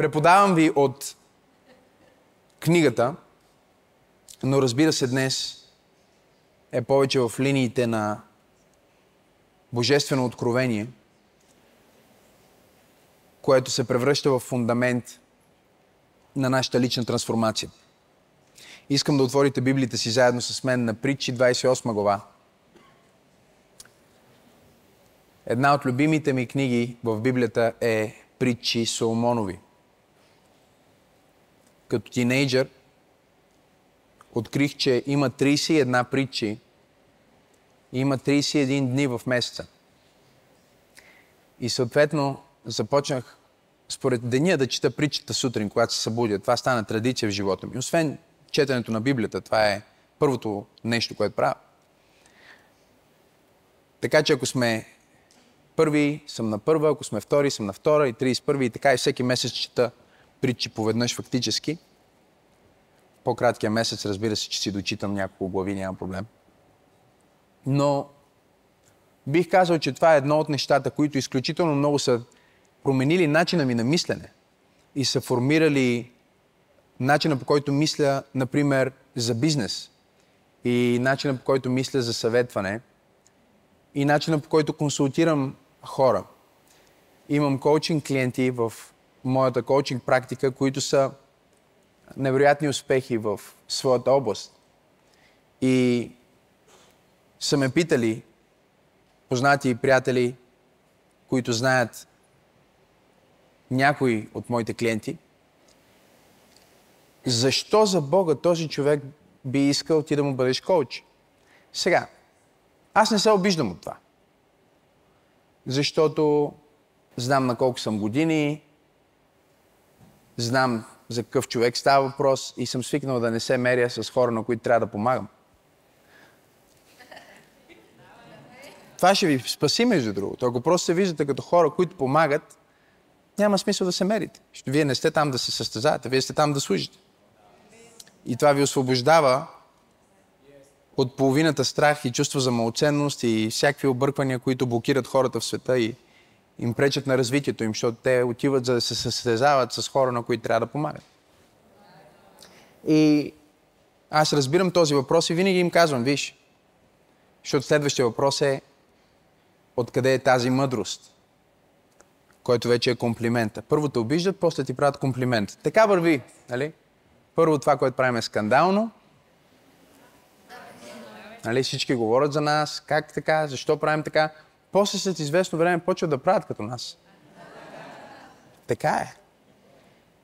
Преподавам ви от книгата, но разбира се днес е повече в линиите на божествено откровение, което се превръща в фундамент на нашата лична трансформация. Искам да отворите Библията си заедно с мен на Притчи 28 глава. Една от любимите ми книги в Библията е Притчи Соломонови. Като тинейджър открих, че има 31 притчи и има 31 дни в месеца. И съответно започнах според деня да чета притчата сутрин, когато се събудя. Това стана традиция в живота ми. Освен четенето на Библията, това е първото нещо, което правя. Така че ако сме първи, съм на първа, ако сме втори, съм на втора и 31 и така и всеки месец чета притчи поведнъж фактически. По-краткия месец, разбира се, че си дочитам няколко глави, няма проблем. Но бих казал, че това е едно от нещата, които изключително много са променили начина ми на мислене и са формирали начина по който мисля, например, за бизнес и начина по който мисля за съветване и начина по който консултирам хора. Имам коучинг клиенти в моята коучинг практика, които са невероятни успехи в своята област. И са ме питали познати и приятели, които знаят някои от моите клиенти, защо за Бога този човек би искал ти да му бъдеш коуч? Сега, аз не се обиждам от това. Защото знам на колко съм години, знам за какъв човек става въпрос и съм свикнал да не се меря с хора, на които трябва да помагам. Това ще ви спаси, между другото. Ако просто се виждате като хора, които помагат, няма смисъл да се мерите. Защото вие не сте там да се състезавате, вие сте там да служите. И това ви освобождава от половината страх и чувство за малоценност и всякакви обърквания, които блокират хората в света и им пречат на развитието им, защото те отиват за да се състезават с хора, на които трябва да помагат. И аз разбирам този въпрос и винаги им казвам, виж, защото следващия въпрос е откъде е тази мъдрост, който вече е комплимента. Първо те обиждат, после ти правят комплимент. Така върви, нали? Първо това, което правим е скандално. Нали, всички говорят за нас, как така, защо правим така. После след известно време почват да правят като нас. Така е.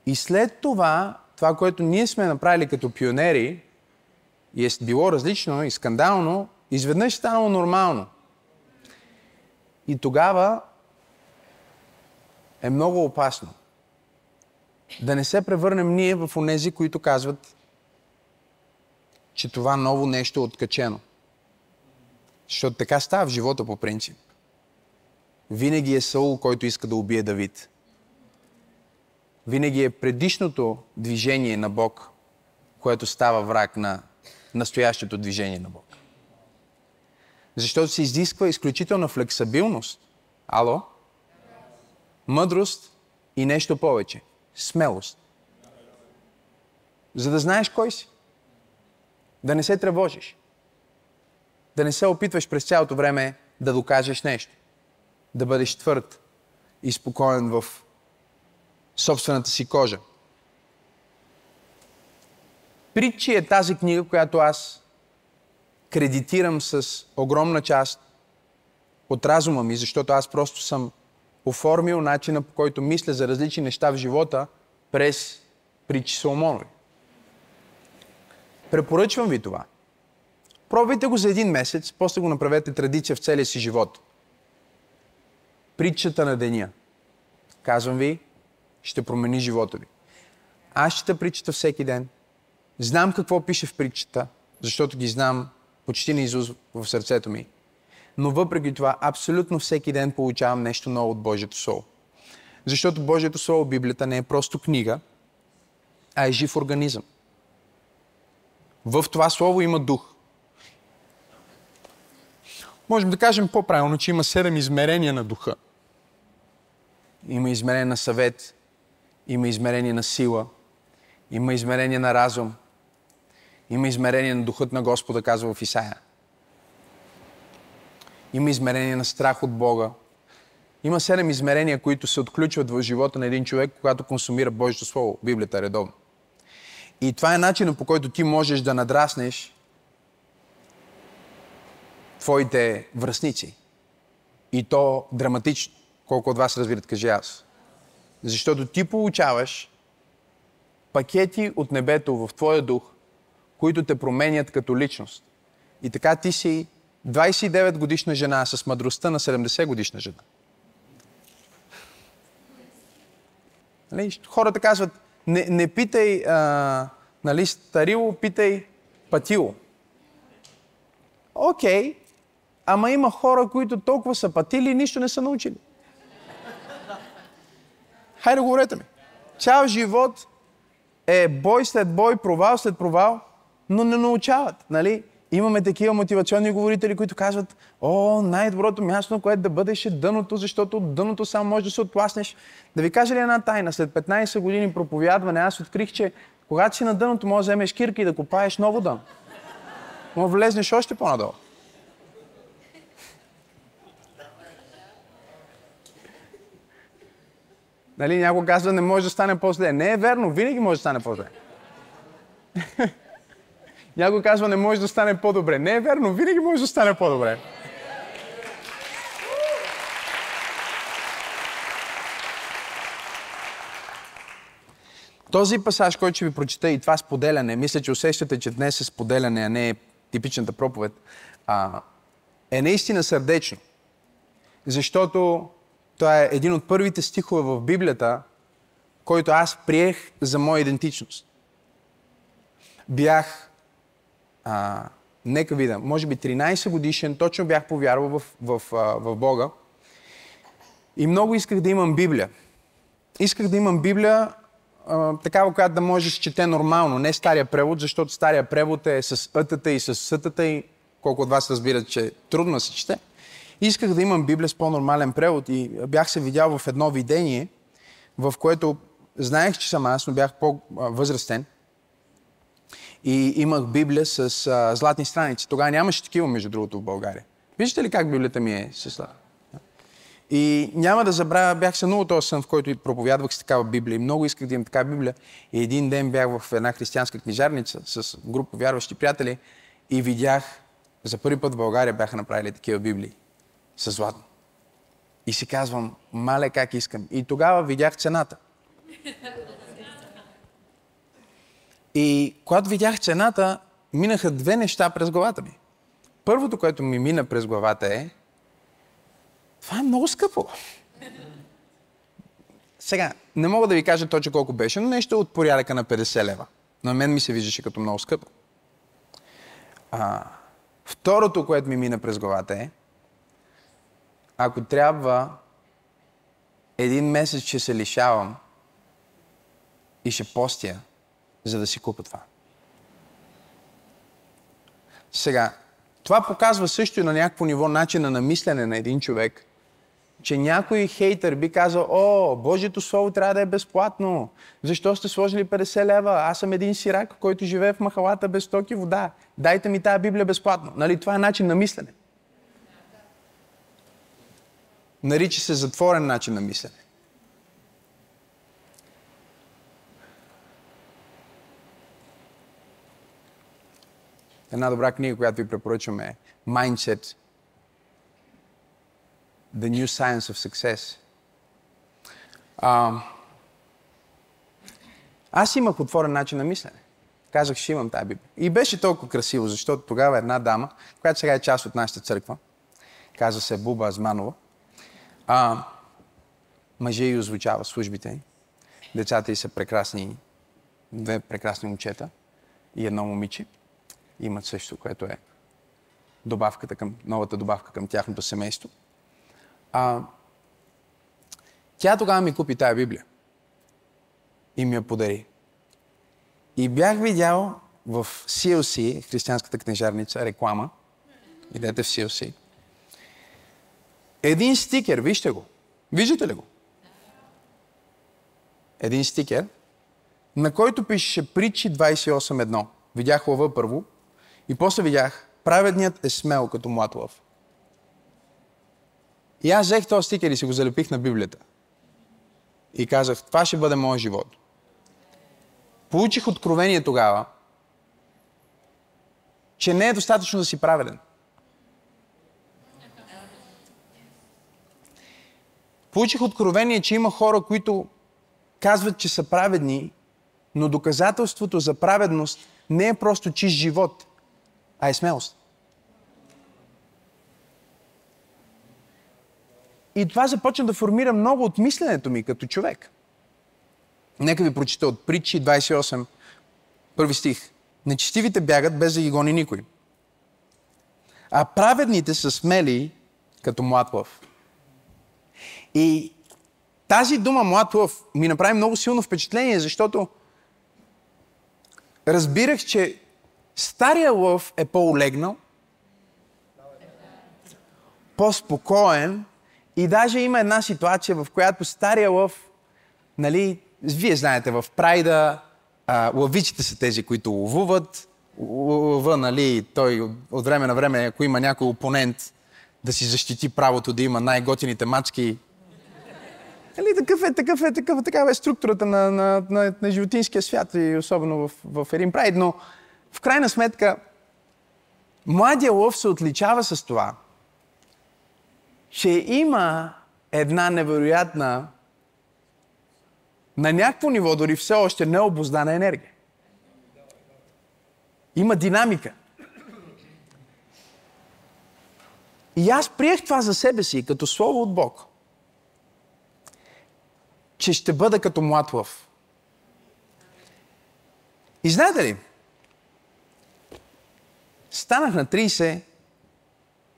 И след това, това, което ние сме направили като пионери, и е било различно и скандално, изведнъж е станало нормално. И тогава е много опасно да не се превърнем ние в онези, които казват, че това ново нещо е откачено. Защото така става в живота по принцип. Винаги е Саул, който иска да убие Давид. Винаги е предишното движение на Бог, което става враг на настоящото движение на Бог. Защото се изисква изключителна флексабилност. Ало? Мъдрост и нещо повече. Смелост. За да знаеш кой си. Да не се тревожиш. Да не се опитваш през цялото време да докажеш нещо. Да бъдеш твърд и спокоен в собствената си кожа. Притчи е тази книга, която аз кредитирам с огромна част от разума ми, защото аз просто съм оформил начина по който мисля за различни неща в живота през притчи Соломонови. Препоръчвам ви това. Пробвайте го за един месец, после го направете традиция в целия си живот. Притчата на деня. Казвам ви, ще промени живота ви. Аз чета притчата всеки ден. Знам какво пише в притчата, защото ги знам почти на Изус в сърцето ми. Но въпреки това, абсолютно всеки ден получавам нещо ново от Божието Слово. Защото Божието Слово, Библията, не е просто книга, а е жив организъм. В това Слово има дух. Можем да кажем по-правилно, че има седем измерения на духа. Има измерение на съвет, има измерение на сила, има измерение на разум, има измерение на духът на Господа, казва в Исаия. Има измерение на страх от Бога. Има седем измерения, които се отключват в живота на един човек, когато консумира Божието Слово, Библията редовно. И това е начинът по който ти можеш да надраснеш твоите връзници. И то драматично. Колко от вас разбират, кажи аз. Защото ти получаваш пакети от небето в твоя дух, които те променят като личност. И така ти си 29 годишна жена с мъдростта на 70 годишна жена. Нали? Хората казват, не, не питай а, нали, старило, питай патило. Окей, okay, ама има хора, които толкова са патили и нищо не са научили. Хайде, говорете ми. Цял живот е бой след бой, провал след провал, но не научават. Нали? Имаме такива мотивационни говорители, които казват, о, най-доброто място, на което да бъдеш е дъното, защото от дъното само можеш да се отпласнеш. Да ви кажа ли една тайна? След 15 години проповядване аз открих, че когато си на дъното, можеш да вземеш кирка и да копаеш ново дъно. Да влезнеш още по-надолу. Нали, някой казва, не може да стане по-зле. Не е верно, винаги може да стане по-зле. някой казва, не може да стане по-добре. Не е верно, винаги може да стане по-добре. Този пасаж, който ще ви прочета и това споделяне, мисля, че усещате, че днес е споделяне, а не е типичната проповед, а, е наистина сърдечно. Защото това е един от първите стихове в Библията, който аз приех за моя идентичност. Бях, а, нека видя, може би 13 годишен, точно бях повярвал в, в, в, Бога. И много исках да имам Библия. Исках да имам Библия, а, такава, която да може да чете нормално, не стария превод, защото стария превод е с ътата и с сътата и колко от вас разбират, че трудно да се чете. Исках да имам Библия с по-нормален превод и бях се видял в едно видение, в което знаех, че съм аз, но бях по-възрастен. И имах Библия с а, златни страници. Тогава нямаше такива, между другото, в България. Виждате ли как Библията ми е с? И няма да забравя, бях сънувал този сън, в който проповядвах с такава Библия. И много исках да имам такава Библия. И един ден бях в една християнска книжарница с група вярващи приятели и видях, за първи път в България бяха направили такива Библии с златно. И си казвам, мале как искам. И тогава видях цената. И когато видях цената, минаха две неща през главата ми. Първото, което ми мина през главата е, това е много скъпо. Сега, не мога да ви кажа точно колко беше, но нещо от порядъка на 50 лева. На мен ми се виждаше като много скъпо. А, второто, което ми мина през главата е, ако трябва един месец ще се лишавам и ще постя, за да си купа това. Сега, това показва също на някакво ниво начина на мислене на един човек, че някой хейтър би казал, о, Божието Слово трябва да е безплатно. Защо сте сложили 50 лева? Аз съм един сирак, който живее в махалата без токи вода. Дайте ми тази Библия безплатно. Нали? Това е начин на мислене. Нарича се затворен начин на мислене. Една добра книга, която ви препоръчваме е Mindset The New Science of Success. А, аз имах отворен начин на мислене. Казах, ще имам тази Библия. И беше толкова красиво, защото тогава една дама, която сега е част от нашата църква, казва се Буба Азманова, а, мъже и озвучава службите. Децата й са прекрасни, две прекрасни момчета и едно момиче. Имат също, което е добавката към, новата добавка към тяхното семейство. А, тя тогава ми купи тая Библия и ми я подари. И бях видял в CLC, християнската книжарница, реклама. Идете в CLC. Един стикер, вижте го. Виждате ли го? един стикер, на който пишеше Притчи 28.1. Видях лъва първо и после видях праведният е смел като млад лъв. И аз взех този стикер и си го залепих на Библията. И казах, това ще бъде моят живот. Получих откровение тогава, че не е достатъчно да си праведен. Получих откровение, че има хора, които казват, че са праведни, но доказателството за праведност не е просто чист живот, а е смелост. И това започна да формира много от мисленето ми като човек. Нека ви прочита от Притчи 28, първи стих. Нечестивите бягат без да ги гони никой. А праведните са смели като млад лъв. И тази дума млад лъв ми направи много силно впечатление, защото разбирах, че стария лъв е по-олегнал, по-спокоен и даже има една ситуация, в която стария лъв, нали, вие знаете, в прайда лъвичите са тези, които ловуват. Лъва, нали, той от време на време, ако има някой опонент, да си защити правото да има най-готините мачки. Нали, такъв е, такъв е, такъв, такава е структурата на, на, на, на животинския свят и особено в, в един прайд. Но в крайна сметка, младия лъв се отличава с това, че има една невероятна на някакво ниво, дори все още необоздана енергия. Има динамика. И аз приех това за себе си, като слово от Бог, че ще бъда като млад лъв. И знаете ли, станах на 30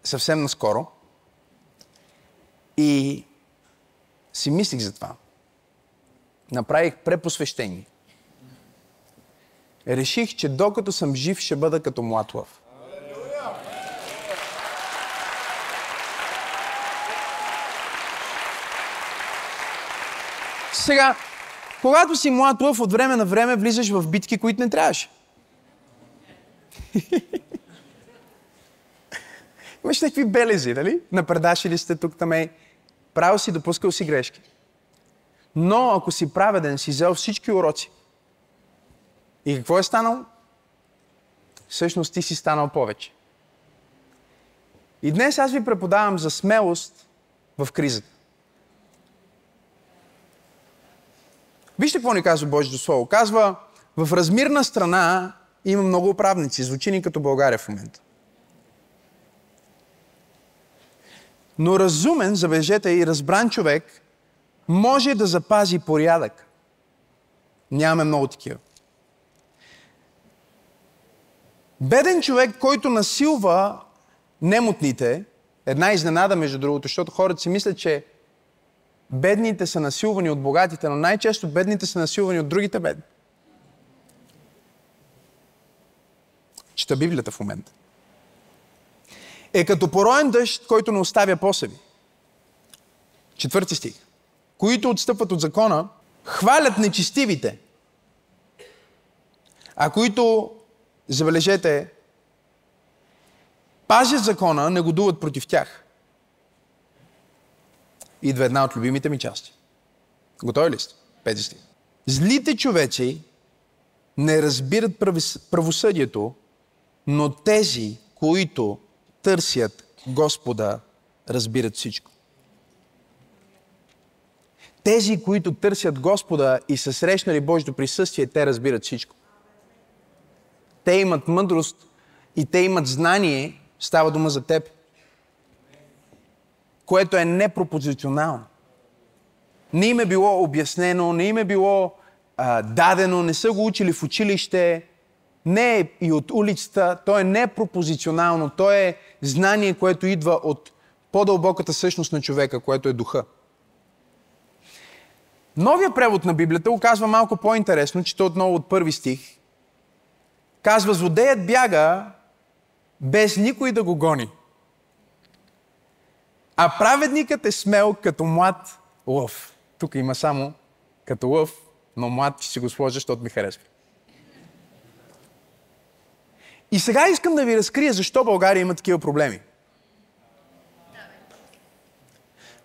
съвсем наскоро и си мислих за това направих препосвещение. Реших, че докато съм жив, ще бъда като млад лъв. Сега, когато си млад лъв, от време на време влизаш в битки, които не трябваше. Имаш някакви белези, нали? Напредашили сте тук, там е. Правил си, допускал си грешки. Но ако си праведен, си взел всички уроци. И какво е станало? Всъщност ти си станал повече. И днес аз ви преподавам за смелост в кризата. Вижте какво ни казва Божието Слово. Казва, в размирна страна има много управници. Звучи ни като България в момента. Но разумен, забележете, и разбран човек може да запази порядък. Нямаме много такива. Беден човек, който насилва немотните, една изненада между другото, защото хората си мислят, че бедните са насилвани от богатите, но най-често бедните са насилвани от другите бедни. Чета Библията в момента. Е като пороен дъжд, който не оставя по себе. Четвърти стих които отстъпват от закона, хвалят нечестивите, а които, забележете, пазят закона, негодуват против тях. Идва една от любимите ми части. Готови ли сте? Пети стих. Злите човеци не разбират правосъдието, но тези, които търсят Господа, разбират всичко. Тези, които търсят Господа и са срещнали Божието присъствие, те разбират всичко. Те имат мъдрост и те имат знание, става дума за теб, което е непропозиционално. Не им е било обяснено, не им е било а, дадено, не са го учили в училище, не е и от улицата, то е непропозиционално, то е знание, което идва от по-дълбоката същност на човека, което е духа. Новия превод на Библията го казва малко по-интересно, чета отново от първи стих. Казва, злодеят бяга без никой да го гони. А праведникът е смел като млад лъв. Тук има само като лъв но млад ще си го сложа, защото ми харесва. И сега искам да ви разкрия защо България има такива проблеми.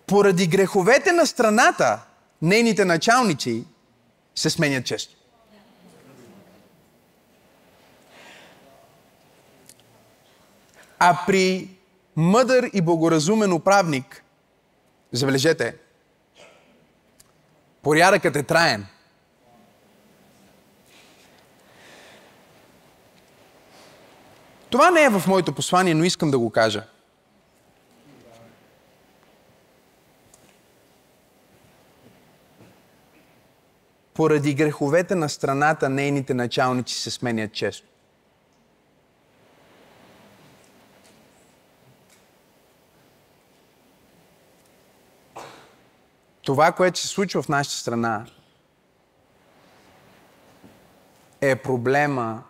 Поради греховете на страната, нейните началници се сменят често. А при мъдър и благоразумен управник, забележете, порядъкът е траен. Това не е в моето послание, но искам да го кажа. Поради греховете на страната, нейните началници се сменят често. Това, което се случва в нашата страна, е проблема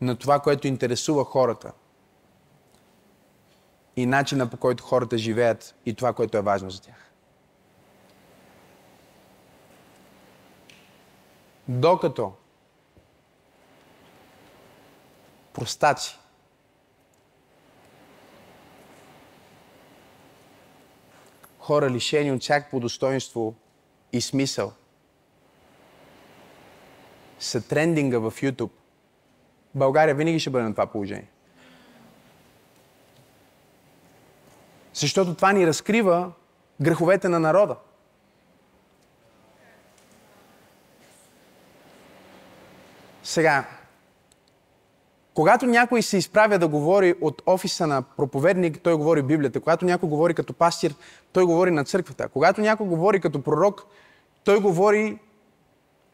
на това, което интересува хората. И начина по който хората живеят и това, което е важно за тях. Докато простаци хора лишени от всякакво достоинство и смисъл са трендинга в YouTube, България винаги ще бъде на това положение. Защото това ни разкрива греховете на народа. Сега, когато някой се изправя да говори от офиса на проповедник, той говори Библията. Когато някой говори като пастир, той говори на църквата. Когато някой говори като пророк, той говори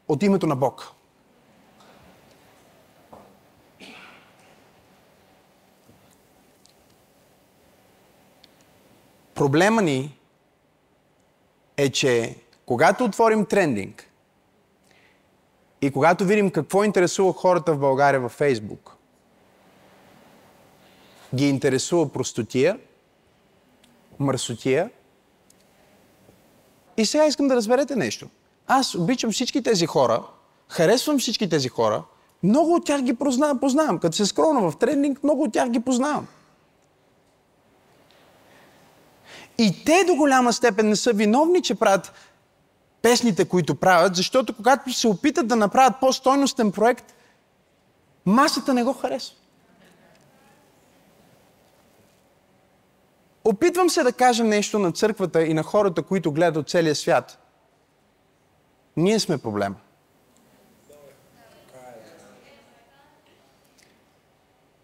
от името на Бог. Проблема ни е, че когато отворим трендинг и когато видим какво интересува хората в България във Фейсбук, ги интересува простотия, мърсотия. И сега искам да разберете нещо. Аз обичам всички тези хора, харесвам всички тези хора, много от тях ги познавам. познавам. Като се скрона в тренинг, много от тях ги познавам. И те до голяма степен не са виновни, че правят песните, които правят, защото когато се опитат да направят по-стойностен проект, масата не го харесва. Опитвам се да кажа нещо на църквата и на хората, които гледат от целия свят. Ние сме проблема.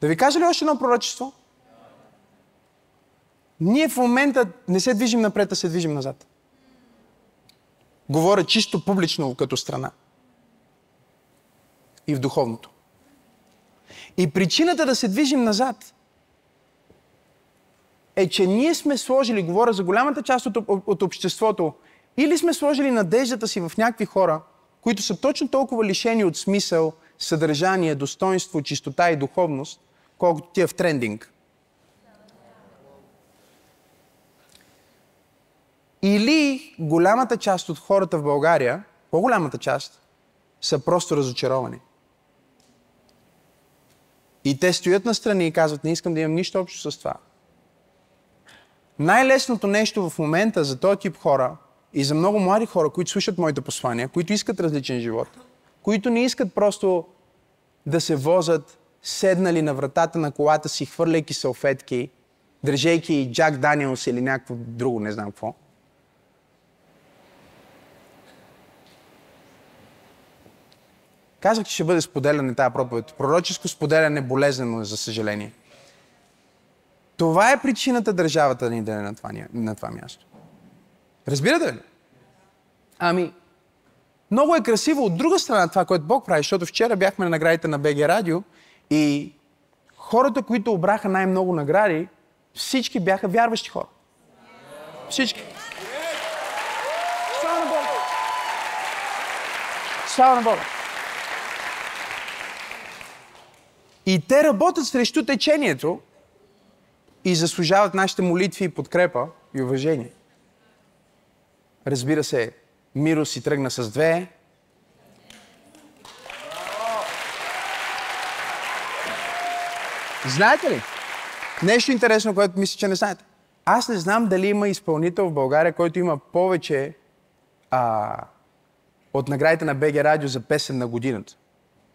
Да ви кажа ли още едно пророчество? Ние в момента не се движим напред, а се движим назад. Говоря чисто публично като страна. И в духовното. И причината да се движим назад е, че ние сме сложили, говоря за голямата част от, от обществото, или сме сложили надеждата си в някакви хора, които са точно толкова лишени от смисъл, съдържание, достоинство, чистота и духовност, колкото тия в трендинг. Или голямата част от хората в България, по-голямата част, са просто разочаровани. И те стоят на страни и казват, не искам да имам нищо общо с това. Най-лесното нещо в момента за този тип хора и за много млади хора, които слушат моите послания, които искат различен живот, които не искат просто да се возят седнали на вратата на колата си, хвърляйки салфетки, държейки Джак Даниелс или някакво друго, не знам какво. Казах, че ще бъде споделяне тази проповед. Пророческо споделяне болезнено е, за съжаление. Това е причината държавата ни да е на това, на това място. Разбирате ли? Ами, много е красиво от друга страна това, което Бог прави, защото вчера бяхме на наградите на БГ Радио и хората, които обраха най-много награди, всички бяха вярващи хора. Всички. Слава на Бога! Слава на Бога! И те работят срещу течението и заслужават нашите молитви и подкрепа и уважение. Разбира се, Миро си тръгна с две. Знаете ли? Нещо интересно, което мисля, че не знаете. Аз не знам дали има изпълнител в България, който има повече а, от наградите на БГ Радио за песен на годината.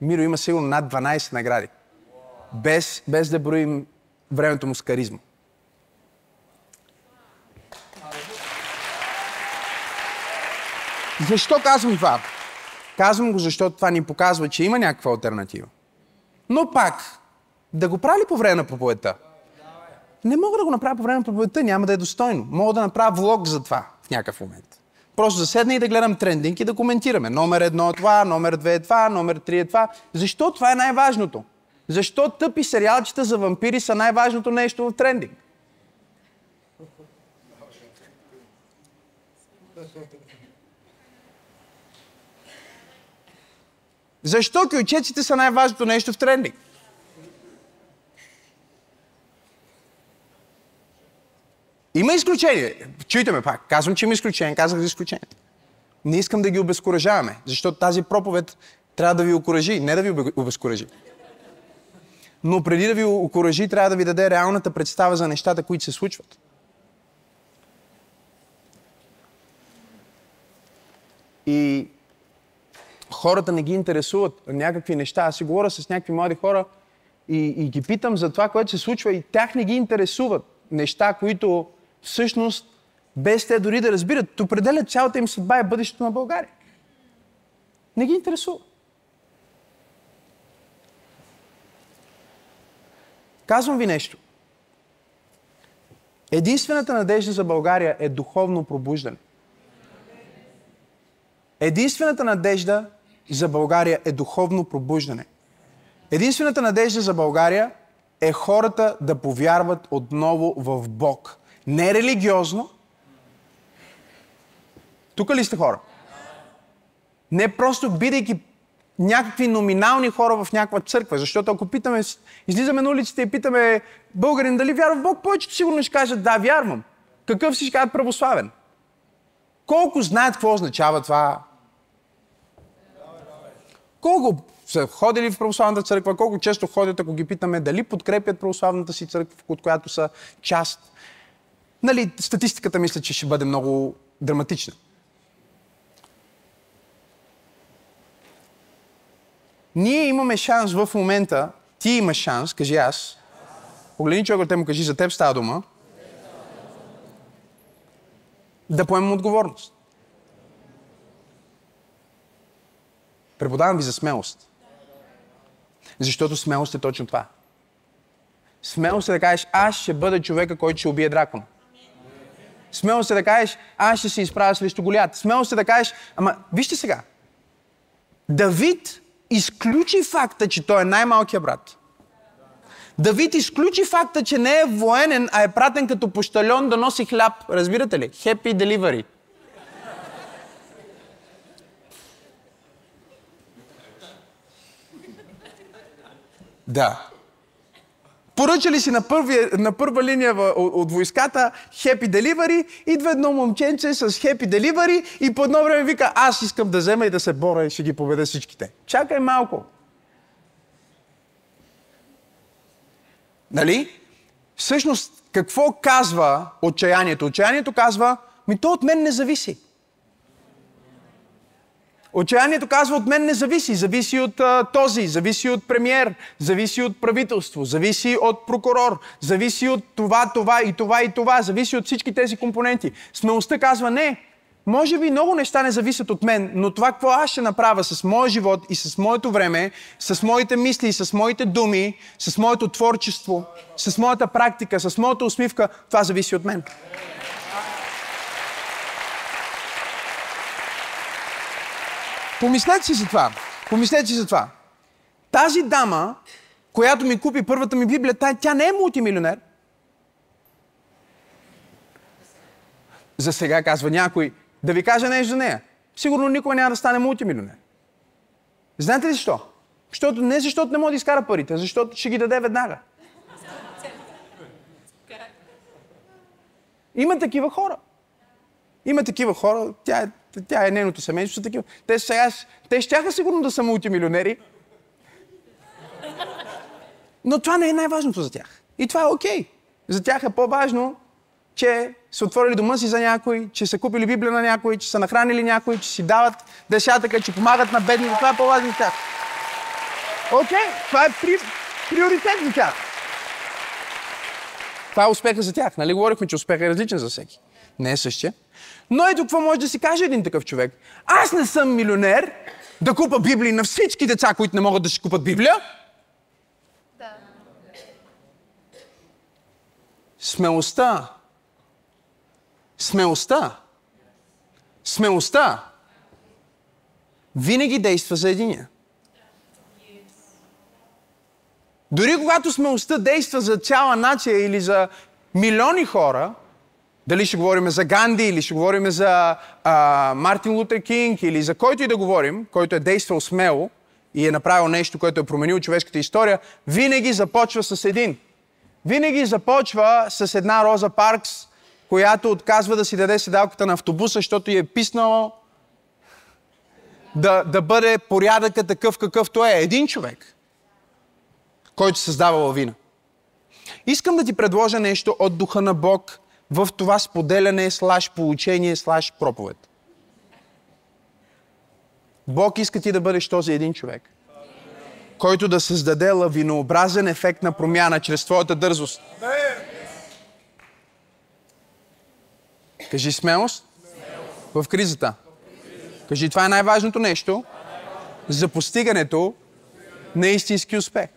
Миро има сигурно над 12 награди. Без, без да броим времето му с каризма. Защо казвам това? Казвам го, защото това ни показва, че има някаква альтернатива. Но пак, да го прави по време на проповедта? Не мога да го направя по време на проповедта, няма да е достойно. Мога да направя влог за това в някакъв момент. Просто заседна и да гледам трендинг и да коментираме. Номер едно е това, номер две е това, номер три е това. Защо това е най-важното? Защо тъпи сериалчета за вампири са най-важното нещо в трендинг? Защо кючеците са най-важното нещо в трендинг? Има изключение. Чуйте ме пак. Казвам, че има изключение. Казах за изключение. Не искам да ги обезкуражаваме, защото тази проповед трябва да ви окоръжи, не да ви обезкуражи. Но преди да ви окоръжи, трябва да ви даде реалната представа за нещата, които се случват. И хората не ги интересуват някакви неща. Аз си говоря с някакви млади хора и, и ги питам за това, което се случва и тях не ги интересуват неща, които всъщност без те дори да разбират, определят цялата им съдба и бъдещето на България. Не ги интересува. Казвам ви нещо. Единствената надежда за България е духовно пробуждане. Единствената надежда за България е духовно пробуждане. Единствената надежда за България е хората да повярват отново в Бог. Не религиозно. Тук ли сте хора? Не просто бидейки някакви номинални хора в някаква църква. Защото ако питаме, излизаме на улиците и питаме българин дали вярва в Бог, повечето сигурно ще кажат да, вярвам. Какъв си ще кажат православен? Колко знаят какво означава това? Колко са ходили в православната църква, колко често ходят, ако ги питаме дали подкрепят православната си църква, от която са част. Нали, статистиката мисля, че ще бъде много драматична. Ние имаме шанс в момента, ти имаш шанс, кажи аз, погледни човека, те му кажи, за теб става дума, да поемем отговорност. Преподавам ви за смелост. Защото смелост е точно това. Смелост е да кажеш, аз ще бъда човека, който ще убие дракона. Смелост е да кажеш, аз ще се изправя срещу голят. Смелост е да кажеш, ама вижте сега. Давид изключи факта, че той е най-малкият брат. Давид изключи факта, че не е военен, а е пратен като пощальон да носи хляб. Разбирате ли? Happy delivery. Да. Поръчали си на, първи, на първа линия в, от, от войската Happy Delivery, идва едно момченце с Happy Delivery и по едно време вика, аз искам да взема и да се боря и ще ги победа всичките. Чакай малко. Нали? Всъщност, какво казва отчаянието? Отчаянието казва, ми то от мен не зависи. Отчаянието казва, от мен не зависи. Зависи от а, този, зависи от премьер, зависи от правителство, зависи от прокурор, зависи от това, това и това и това, зависи от всички тези компоненти. Смелостта казва, не, може би много неща не зависят от мен, но това, какво аз ще направя с моя живот и с моето време, с моите мисли, с моите думи, с моето творчество, с моята практика, с моята усмивка, това зависи от мен. Помислете си за това. Помислете си за това. Тази дама, която ми купи първата ми Библия, тя не е мултимилионер. За сега казва някой, да ви кажа нещо за нея. Сигурно никога няма да стане мултимилионер. Знаете ли защо? Защото, не защото не може да изкара парите, а защото ще ги даде веднага. Има такива хора. Има такива хора, тя е тя е нейното семейство, такива. Те сега, те щяха сигурно да са мултимилионери. Но това не е най-важното за тях. И това е окей. Okay. За тях е по-важно, че са отворили дома си за някой, че са купили Библия на някой, че са нахранили някой, че си дават десятъка, че помагат на бедни. Това е по-важно за тях. Окей, okay, това е при... приоритет за тях. Това е успеха за тях. Нали говорихме, че успехът е различен за всеки. Не е същия. Но ето какво може да си каже един такъв човек. Аз не съм милионер да купа Библии на всички деца, които не могат да си купат Библия. Да. Смелостта. Смелостта. Смелостта. Винаги действа за единия. Дори когато смелостта действа за цяла нация или за милиони хора, дали ще говорим за Ганди, или ще говорим за а, Мартин Лутер Кинг, или за който и да говорим, който е действал смело и е направил нещо, което е променил човешката история, винаги започва с един. Винаги започва с една Роза Паркс, която отказва да си даде седалката на автобуса, защото й е писнало да, да бъде порядъка такъв какъвто е. Един човек, който създава лавина. Искам да ти предложа нещо от духа на Бог – в това споделяне, слаш получение, слаш проповед. Бог иска ти да бъдеш този един човек, който да създаде лавинообразен ефект на промяна чрез твоята дързост. Кажи смелост в кризата. Кажи, това е най-важното нещо за постигането на истински успех.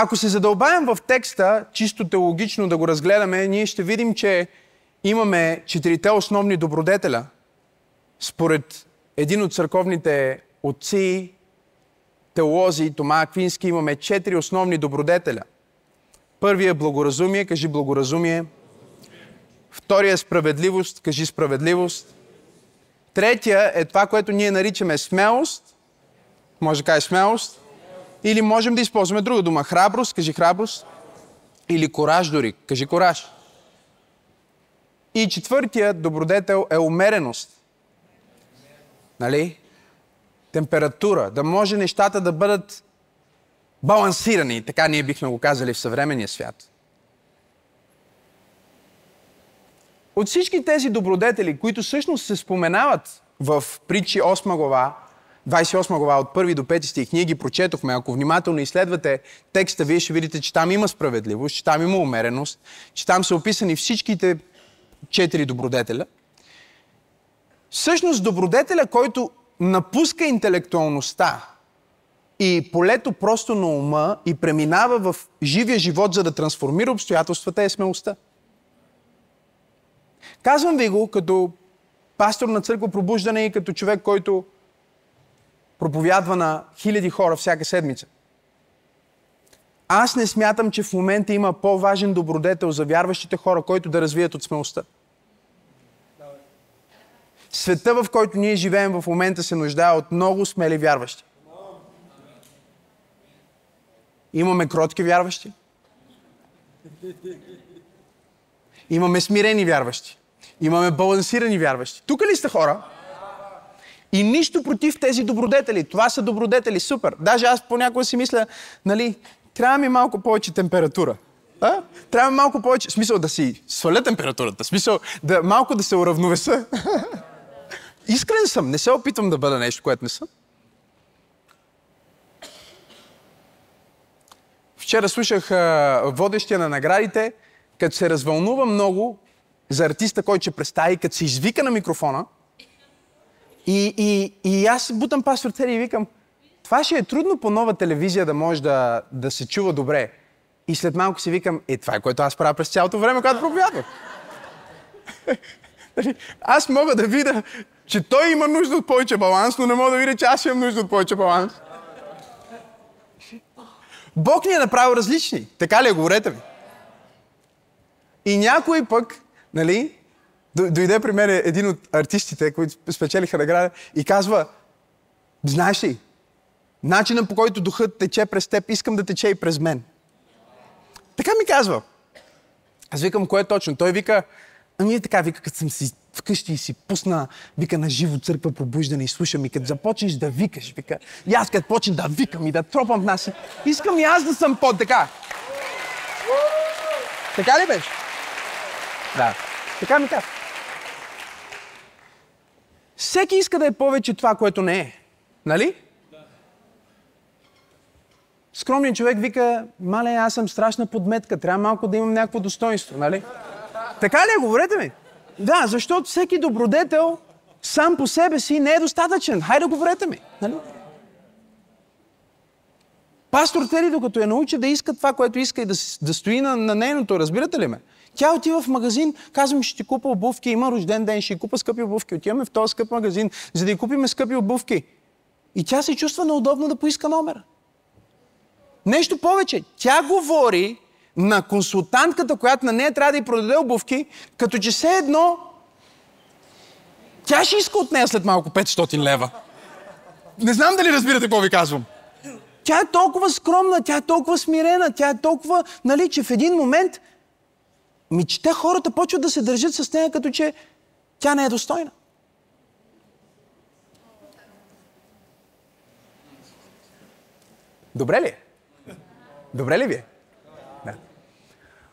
Ако се задълбаем в текста, чисто теологично да го разгледаме, ние ще видим, че имаме четирите основни добродетеля. Според един от църковните отци, теолози, Тома Аквински, имаме четири основни добродетеля. Първият е благоразумие, кажи благоразумие. Втория е справедливост, кажи справедливост. Третия е това, което ние наричаме смелост. Може да кажеш смелост. Или можем да използваме друга дума. Храброст, кажи храброст. Или кораж дори, кажи кораж. И четвъртият добродетел е умереност. Нали? Температура. Да може нещата да бъдат балансирани. Така ние бихме го казали в съвременния свят. От всички тези добродетели, които всъщност се споменават в притчи 8 глава, 28 глава от 1 до 5 стих, ние ги прочетохме. Ако внимателно изследвате текста, вие ще видите, че там има справедливост, че там има умереност, че там са описани всичките четири добродетеля. Всъщност добродетеля, който напуска интелектуалността и полето просто на ума и преминава в живия живот, за да трансформира обстоятелствата, е смелостта. Казвам ви го като пастор на църква пробуждане и като човек, който проповядва на хиляди хора всяка седмица. Аз не смятам, че в момента има по-важен добродетел за вярващите хора, който да развият от смелостта. Света, в който ние живеем в момента, се нуждае от много смели вярващи. Имаме кротки вярващи. Имаме смирени вярващи. Имаме балансирани вярващи. Тук ли сте хора? И нищо против тези добродетели. Това са добродетели, супер. Даже аз понякога си мисля, нали, трябва ми малко повече температура. А? Трябва малко повече, смисъл да си сваля температурата, смисъл да малко да се уравновеса. Искрен съм, не се опитвам да бъда нещо, което не съм. Вчера слушах водещия на наградите, като се развълнува много за артиста, който ще представи, като се извика на микрофона – и, и, и аз бутам пастор Тери и викам, това ще е трудно по нова телевизия да може да, да се чува добре. И след малко си викам, е, това е което аз правя през цялото време, когато проповядвам. Нали, аз мога да видя, че той има нужда от повече баланс, но не мога да видя, че аз имам нужда от повече баланс. Бог ни е направил различни. Така ли е? Говорете ми. И някой пък, нали, Дойде при мен един от артистите, които спечелиха награда и казва, знаеш ли, начинът по който духът тече през теб, искам да тече и през мен. Така ми казва. Аз викам, кое е точно? Той вика, Ами е така, вика, като съм си вкъщи и си пусна, вика, на живо църква пробуждане и слушам и като започнеш да викаш, вика, и аз като почна да викам и да тропам в нас, искам и аз да съм под така. Така ли беше? Да. Така ми казва. Всеки иска да е повече това, което не е. Нали? Скромният човек вика, мале, аз съм страшна подметка, трябва малко да имам някакво достоинство, нали? Така ли е? Говорете ми. Да, защото всеки добродетел сам по себе си не е достатъчен. Хайде, говорете ми. Нали? Пастор Тери, докато я научи да иска това, което иска и да, да стои на, на нейното, разбирате ли ме? Тя отива в магазин, казвам, ще ти купа обувки, има рожден ден, ще купа скъпи обувки. Отиваме в този скъп магазин, за да й купиме скъпи обувки. И тя се чувства неудобно да поиска номера. Нещо повече. Тя говори на консултантката, която на нея трябва да й продаде обувки, като че все едно тя ще иска от нея след малко 500 лева. Не знам дали разбирате какво ви казвам. Тя е толкова скромна, тя е толкова смирена, тя е толкова, нали, че в един момент ми че те хората почват да се държат с нея, като че тя не е достойна. Добре ли е? Добре ли ви е? Да.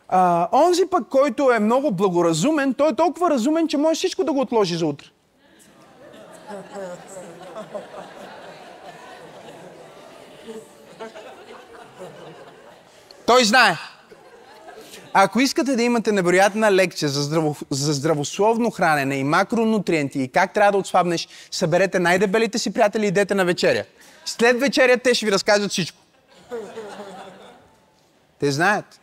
А, онзи пък, който е много благоразумен, той е толкова разумен, че може всичко да го отложи за утре. Той знае. Ако искате да имате невероятна лекция за, здраво, за здравословно хранене и макронутриенти и как трябва да отслабнеш, съберете най-дебелите си приятели и идете на вечеря. След вечеря те ще ви разкажат всичко. Те знаят.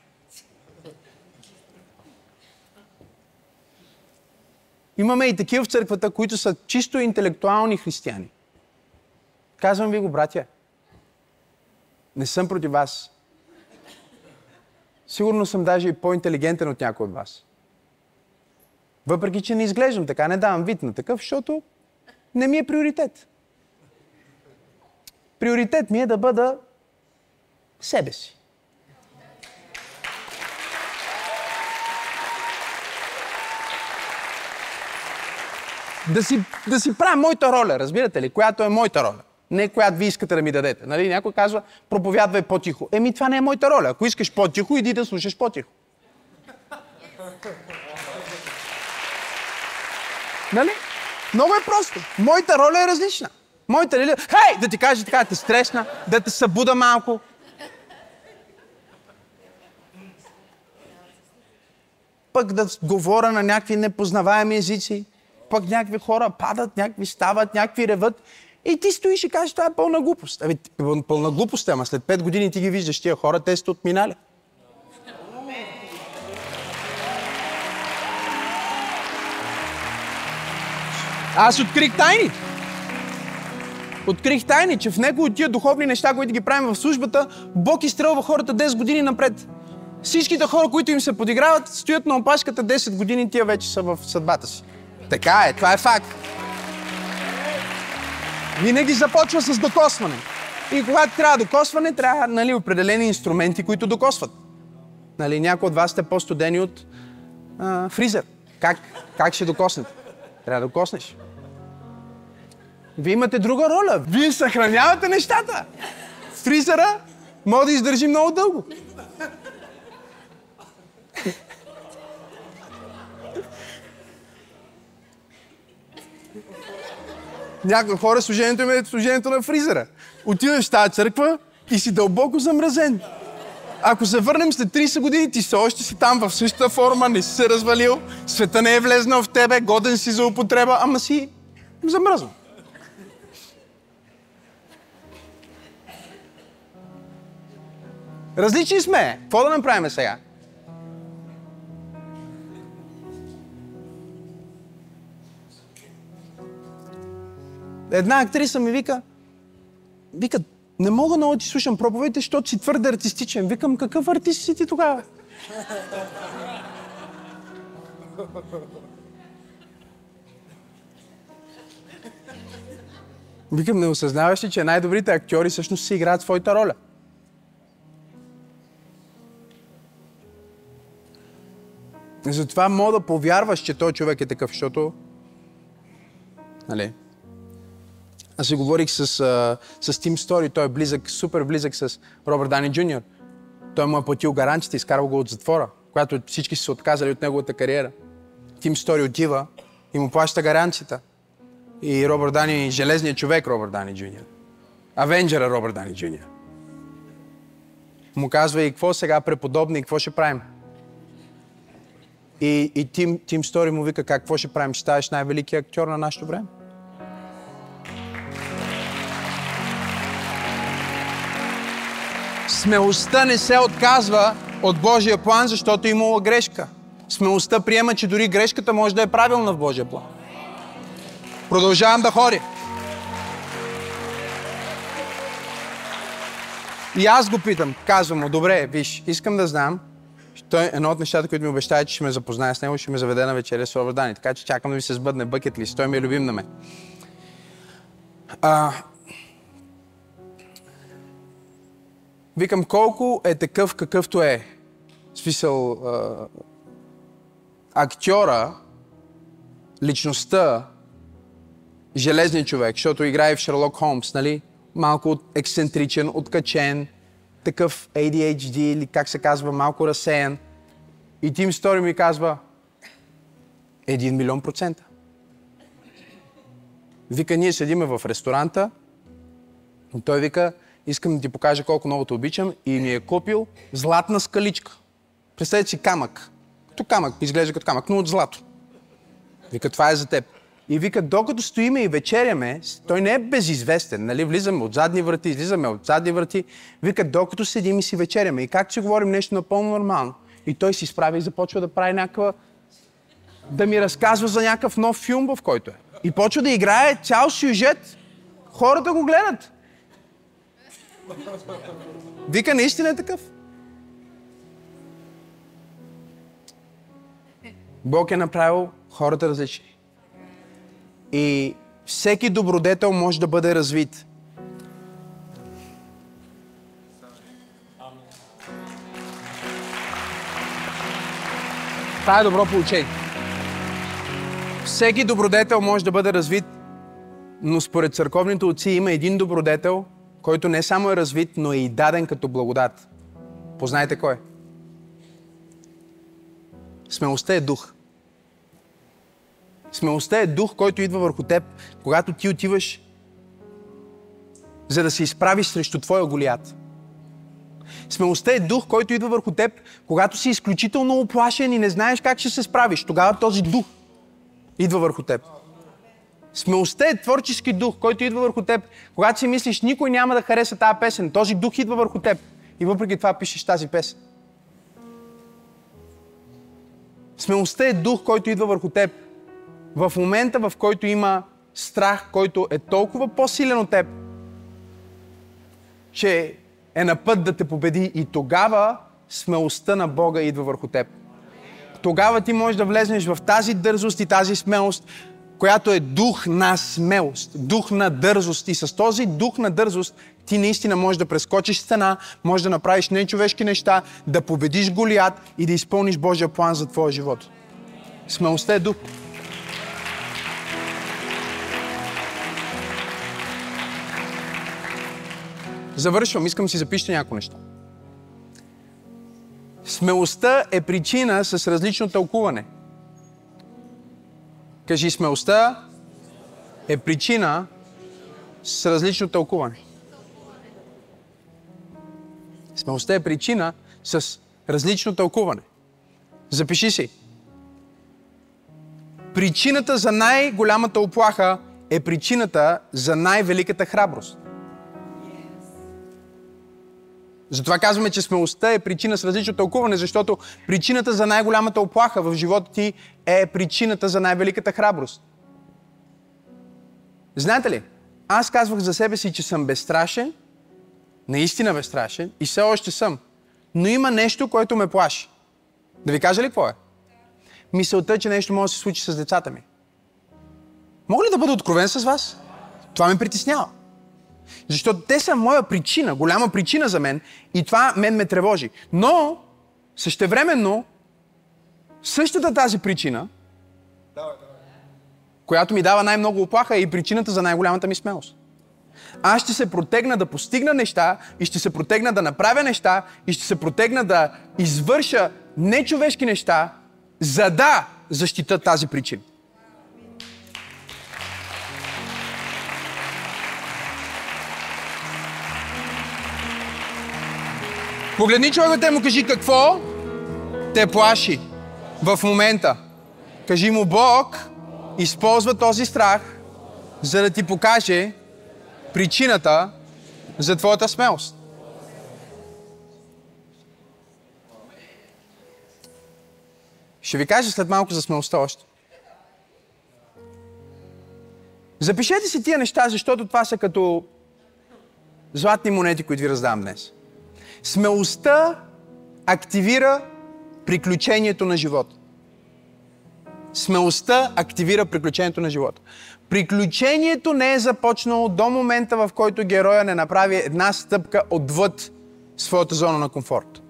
Имаме и такива в църквата, които са чисто интелектуални християни. Казвам ви го, братя. Не съм против вас. Сигурно съм даже и по-интелигентен от някой от вас. Въпреки, че не изглеждам така, не давам вид на такъв, защото не ми е приоритет. Приоритет ми е да бъда себе си. Да си, да си правя моята роля, разбирате ли? Която е моята роля. Не която ви искате да ми дадете. Нали? Някой казва, проповядвай по-тихо. Еми, това не е моята роля. Ако искаш по-тихо, иди да слушаш по-тихо. Нали? Много е просто. Моята роля е различна. Моята роля е, хей, да ти кажа така, да те стресна, да те събуда малко. Пък да говоря на някакви непознаваеми езици. Пък някакви хора падат, някакви стават, някакви реват. И ти стоиш и кажеш, това е пълна глупост. Ами, пълна глупост, ама след 5 години ти ги виждаш, тия хора, те сте отминали. Аз открих тайни. Открих тайни, че в него от тия духовни неща, които ги правим в службата, Бог изстрелва хората 10 години напред. Всичките хора, които им се подиграват, стоят на опашката 10 години, тия вече са в съдбата си. Така е, това е факт. Винаги започва с докосване. И когато трябва докосване, трябва нали, определени инструменти, които докосват. Нали, някои от вас сте по-студени от а, фризер. Как, как ще докоснете? Трябва да докоснеш. Вие имате друга роля. Вие съхранявате нещата. Фризера може да издържи много дълго. Някои хора служението им е служението на фризера. Отиваш в тази църква и си дълбоко замразен. Ако се върнем след 30 години, ти все още си там в същата форма, не си се развалил, света не е влезнал в тебе, годен си за употреба, ама си замръзнал. Различни сме. Какво да направим сега? Една актриса ми вика, вика, не мога много да ти слушам проповедите, защото си твърде артистичен. Викам, какъв артист си ти тогава? Викам, не осъзнаваш ли, че най-добрите актьори всъщност си играят своята роля? Затова мога да повярваш, че той човек е такъв, защото... Нали? Аз си говорих с, а, с Тим Стори, той е близък, супер близък с Робърт Дани Джуниор. Той му е платил гаранцията, изкарал го от затвора, когато всички са се отказали от неговата кариера. Тим Стори отива и му плаща гаранцията. И Робърт Дани, железният човек Робърт Дани Джуниор. Авенджера Робърт Дани Джуниор. Му казва и какво сега преподобни, какво ще правим? И, и Тим, Тим Стори му вика, какво ще правим? Ще ставаш най-великият актьор на нашето време? Смелостта не се отказва от Божия план, защото имала грешка. Смелостта приема, че дори грешката може да е правилна в Божия план. Продължавам да ходя. И аз го питам, казвам му, добре, виж, искам да знам, той, едно от нещата, които ми обещава, че ще ме запознае с него, ще ме заведе на вечеря с Робърт. Така че чакам да ми се сбъдне бъкет лист. Той ми е любим на мен. Викам, колко е такъв какъвто е. В смисъл, а, актьора, личността, железният човек, защото играе в Шерлок Холмс, нали? Малко ексцентричен, откачен, такъв ADHD или как се казва, малко разсеян. И Тим Стори ми казва, един милион процента. Вика, ние седиме в ресторанта и той вика, искам да ти покажа колко много те обичам и ми е купил златна скаличка. Представете си камък. Като камък, изглежда като камък, но от злато. Вика, това е за теб. И вика, докато стоиме и вечеряме, той не е безизвестен, нали? Влизаме от задни врати, излизаме от задни врати. Вика, докато седим и си вечеряме. И как ще говорим нещо напълно нормално. И той си справи и започва да прави някаква... Да ми разказва за някакъв нов филм, в който е. И почва да играе цял сюжет. Хората го гледат. Вика, наистина е такъв. Бог е направил хората различни. И всеки добродетел може да бъде развит. Това е добро получение. Всеки добродетел може да бъде развит, но според църковните отци има един добродетел, който не само е развит, но е и даден като благодат. Познайте кой е? Смелостта е дух. Смелостта е дух, който идва върху теб, когато ти отиваш, за да се изправиш срещу твоя голият. Смелостта е дух, който идва върху теб, когато си изключително оплашен и не знаеш как ще се справиш. Тогава този дух идва върху теб. Смелостта е творчески дух, който идва върху теб, когато си мислиш, никой няма да хареса тази песен. Този дух идва върху теб. И въпреки това пишеш тази песен. Смелостта е дух, който идва върху теб, в момента, в който има страх, който е толкова по-силен от теб, че е на път да те победи и тогава смелостта на Бога идва върху теб. Тогава ти можеш да влезнеш в тази дързост и тази смелост, която е дух на смелост, дух на дързост. И с този дух на дързост ти наистина можеш да прескочиш стена, можеш да направиш нечовешки неща, да победиш Голият и да изпълниш Божия план за твоя живот. Смелостта е дух. Завършвам, искам си запишете някои неща. Смелостта е причина с различно тълкуване. Кажи, смелостта е причина с различно тълкуване. Смелостта е причина с различно тълкуване. Запиши си. Причината за най-голямата оплаха е причината за най-великата храброст. Затова казваме, че смелостта е причина с различно тълкуване, защото причината за най-голямата оплаха в живота ти е причината за най-великата храброст. Знаете ли, аз казвах за себе си, че съм безстрашен, наистина безстрашен и все още съм. Но има нещо, което ме плаши. Да ви кажа ли какво е? Мисълта, че нещо може да се случи с децата ми. Мога ли да бъда откровен с вас? Това ме притеснява. Защото те са моя причина, голяма причина за мен и това мен ме тревожи. Но, същевременно, Същата тази причина, която ми дава най-много оплаха е и причината за най-голямата ми смелост. Аз ще се протегна да постигна неща и ще се протегна да направя неща и ще се протегна да извърша нечовешки неща, за да защита тази причина. Погледни човекът и му кажи какво те плаши в момента. Кажи му Бог използва този страх, за да ти покаже причината за твоята смелост. Ще ви кажа след малко за смелостта още. Запишете си тия неща, защото това са като златни монети, които ви раздавам днес. Смелостта активира приключението на живота. Смелостта активира приключението на живота. Приключението не е започнало до момента, в който героя не направи една стъпка отвъд своята зона на комфорт.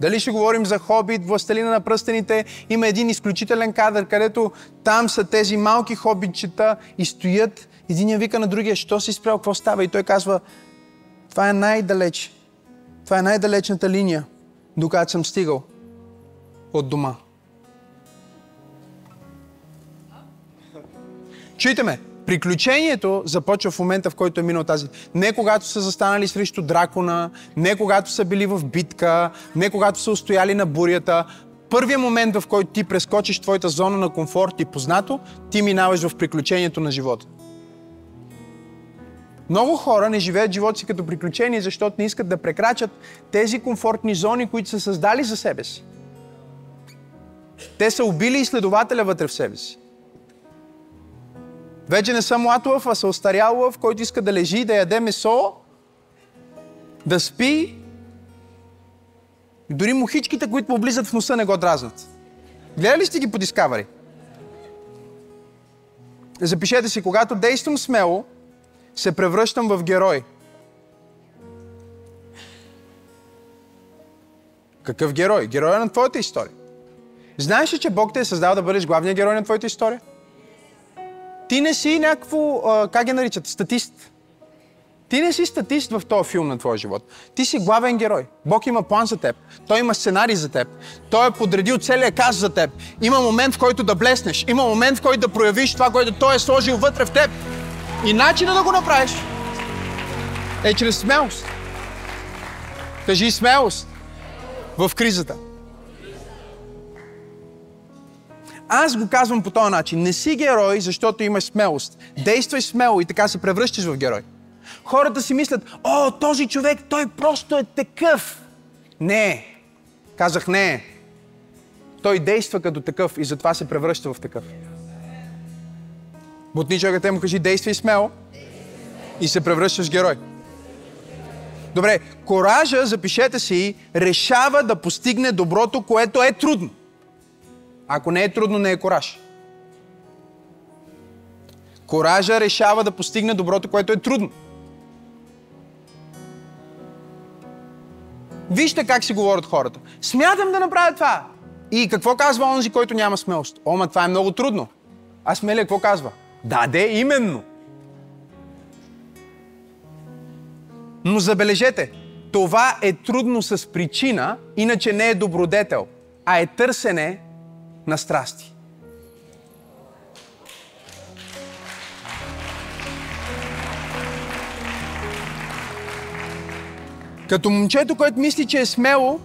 Дали ще говорим за Хобит, Властелина на пръстените, има един изключителен кадър, където там са тези малки хобитчета и стоят. Един вика на другия, що си спрял, какво става? И той казва, това е най-далеч. Това е най-далечната линия, докато съм стигал от дома. Чуйте ме, приключението започва в момента, в който е минал тази. Не когато са застанали срещу дракона, не когато са били в битка, не когато са устояли на бурята. Първият момент, в който ти прескочиш твоята зона на комфорт и познато, ти минаваш в приключението на живота. Много хора не живеят живота си като приключение, защото не искат да прекрачат тези комфортни зони, които са създали за себе си. Те са убили изследователя вътре в себе си. Вече не съм млад лъв, а са остарял лъв, който иска да лежи, да яде месо, да спи. Дори мухичките, които му влизат в носа, не го дразнат. Гледали сте ги по Discovery? Запишете си, когато действам смело, се превръщам в герой. Какъв герой? Героя на твоята история. Знаеш ли, че Бог те е създал да бъдеш главният герой на твоята история? Ти не си някакво, как ги наричат, статист. Ти не си статист в този филм на твоя живот. Ти си главен герой. Бог има план за теб. Той има сценарий за теб. Той е подредил целият каз за теб. Има момент, в който да блеснеш. Има момент, в който да проявиш това, което Той е сложил вътре в теб. И начинът да го направиш е чрез смелост. Кажи смелост в кризата. Аз го казвам по този начин. Не си герой, защото имаш смелост. Действай смело и така се превръщаш в герой. Хората си мислят, о, този човек, той просто е такъв. Не. Казах не. Той действа като такъв и затова се превръща в такъв. Бутни човекът му кажи, действай смело и се превръщаш в герой. Добре, коража, запишете си, решава да постигне доброто, което е трудно. Ако не е трудно, не е кораж. Коража решава да постигне доброто, което е трудно. Вижте как си говорят хората. Смятам да направя това. И какво казва онзи, който няма смелост? Ома, това е много трудно. А смелия какво казва? Да, де, именно. Но забележете, това е трудно с причина, иначе не е добродетел, а е търсене на страсти. Като момчето, което мисли, че е смело,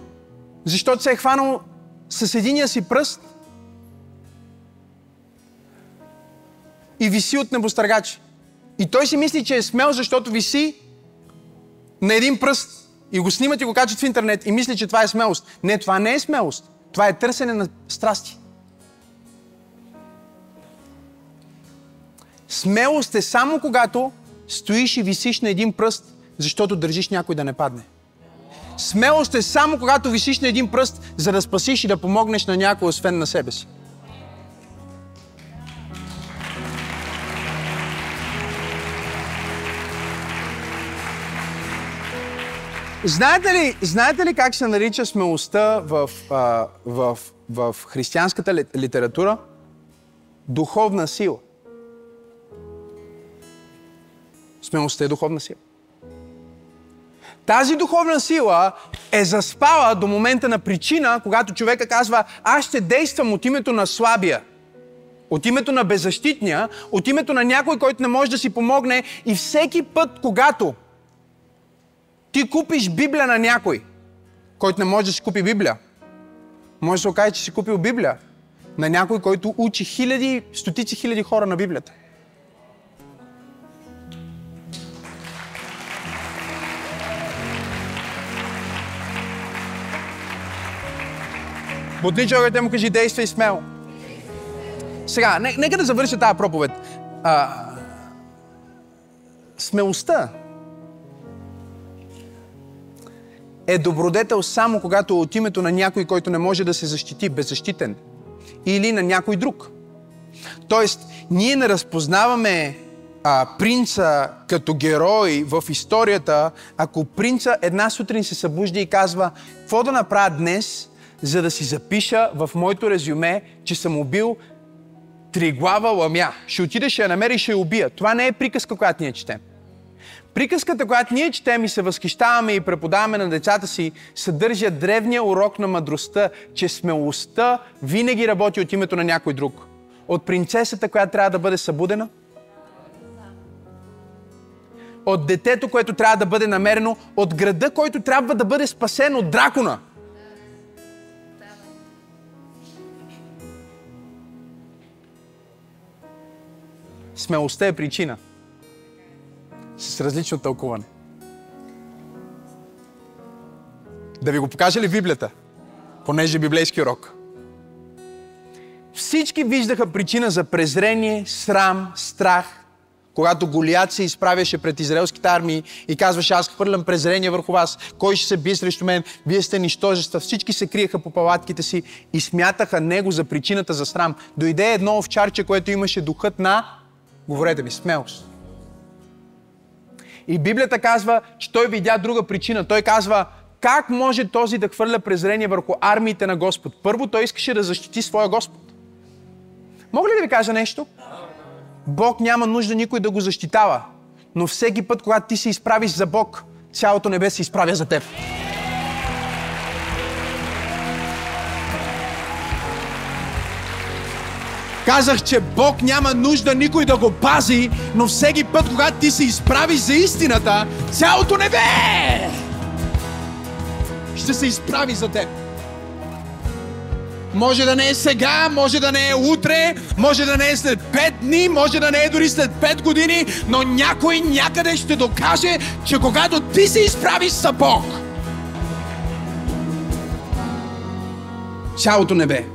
защото се е хванал с единия си пръст и виси от небостъргачи. И той си мисли, че е смел, защото виси на един пръст и го снимат и го качат в интернет и мисли, че това е смелост. Не, това не е смелост. Това е търсене на страсти. Смелост е само когато стоиш и висиш на един пръст, защото държиш някой да не падне. Смелост е само когато висиш на един пръст, за да спасиш и да помогнеш на някой, освен на себе си. Знаете ли, знаете ли как се нарича смелостта в, а, в, в християнската ли- литература? Духовна сила. Смелостта е духовна сила. Тази духовна сила е заспала до момента на причина, когато човека казва, аз ще действам от името на слабия, от името на беззащитния, от името на някой, който не може да си помогне и всеки път, когато ти купиш Библия на някой, който не може да си купи Библия, може да се окаже, че си купил Библия на някой, който учи хиляди, стотици хиляди хора на Библията. Бутни човекът му кажи, действай смело. Сега, не, нека да завърша тази проповед. А, смелостта е добродетел само когато от името на някой, който не може да се защити, беззащитен. Или на някой друг. Тоест, ние не разпознаваме а, принца като герой в историята, ако принца една сутрин се събужда и казва, какво да направя днес, за да си запиша в моето резюме, че съм убил триглава ламя. Ще отида, ще я намери и ще я убия. Това не е приказка, която ние четем. Приказката, която ние четем и се възхищаваме и преподаваме на децата си, съдържа древния урок на мъдростта, че смелостта винаги работи от името на някой друг. От принцесата, която трябва да бъде събудена, от детето, което трябва да бъде намерено, от града, който трябва да бъде спасен от дракона. Смелостта е причина с различно тълкуване. Да ви го покажа ли Библията? Понеже е библейски урок. Всички виждаха причина за презрение, срам, страх, когато Голият се изправяше пред израелските армии и казваше, аз хвърлям презрение върху вас, кой ще се бие срещу мен, вие сте нищожества. Всички се криеха по палатките си и смятаха него за причината за срам. Дойде едно овчарче, което имаше духът на, говорете ми, смелост. И Библията казва, че той видя друга причина. Той казва, как може този да хвърля презрение върху армиите на Господ? Първо, той искаше да защити своя Господ. Мога ли да ви кажа нещо? Бог няма нужда никой да го защитава. Но всеки път, когато ти се изправиш за Бог, цялото небе се изправя за теб. Казах, че Бог няма нужда никой да го пази, но всеки път, когато ти се изправиш за истината, цялото небе ще се изправи за теб. Може да не е сега, може да не е утре, може да не е след 5 дни, може да не е дори след 5 години, но някой някъде ще докаже, че когато ти се изправиш за Бог, цялото небе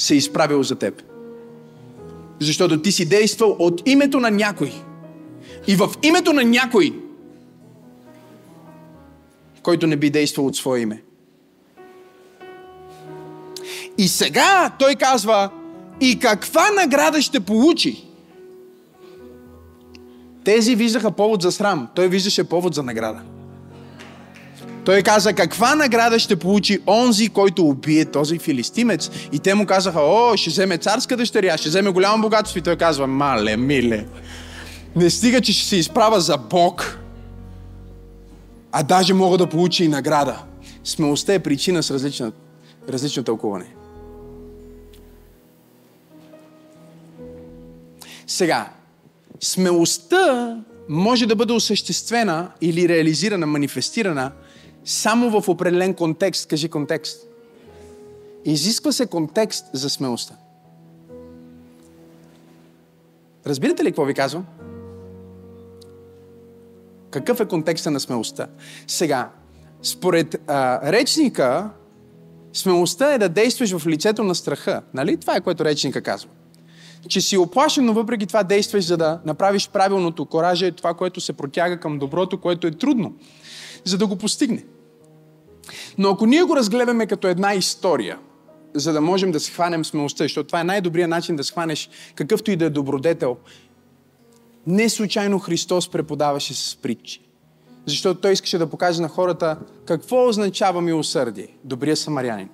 се е изправило за теб. Защото ти си действал от името на някой. И в името на някой, който не би действал от свое име. И сега той казва, и каква награда ще получи? Тези виждаха повод за срам, той виждаше повод за награда. Той каза, каква награда ще получи онзи, който убие този филистимец? И те му казаха, о, ще вземе царска дъщеря, ще вземе голямо богатство. И той казва, мале, миле, не стига, че ще се изправя за Бог, а даже мога да получи и награда. Смелостта е причина с различно, различно тълкуване. Сега, смелостта може да бъде осъществена или реализирана, манифестирана само в определен контекст. Кажи контекст. Изисква се контекст за смелостта. Разбирате ли какво ви казвам? Какъв е контекста на смелостта? Сега, според а, речника, смелостта е да действаш в лицето на страха. Нали? Това е което речника казва. Че си оплашен, но въпреки това действаш, за да направиш правилното. Коража е това, което се протяга към доброто, което е трудно, за да го постигне. Но ако ние го разгледаме като една история, за да можем да схванем смелостта, защото това е най-добрият начин да схванеш какъвто и да е добродетел, не случайно Христос преподаваше с притчи. Защото той искаше да покаже на хората какво означава милосърдие, добрия самарянин.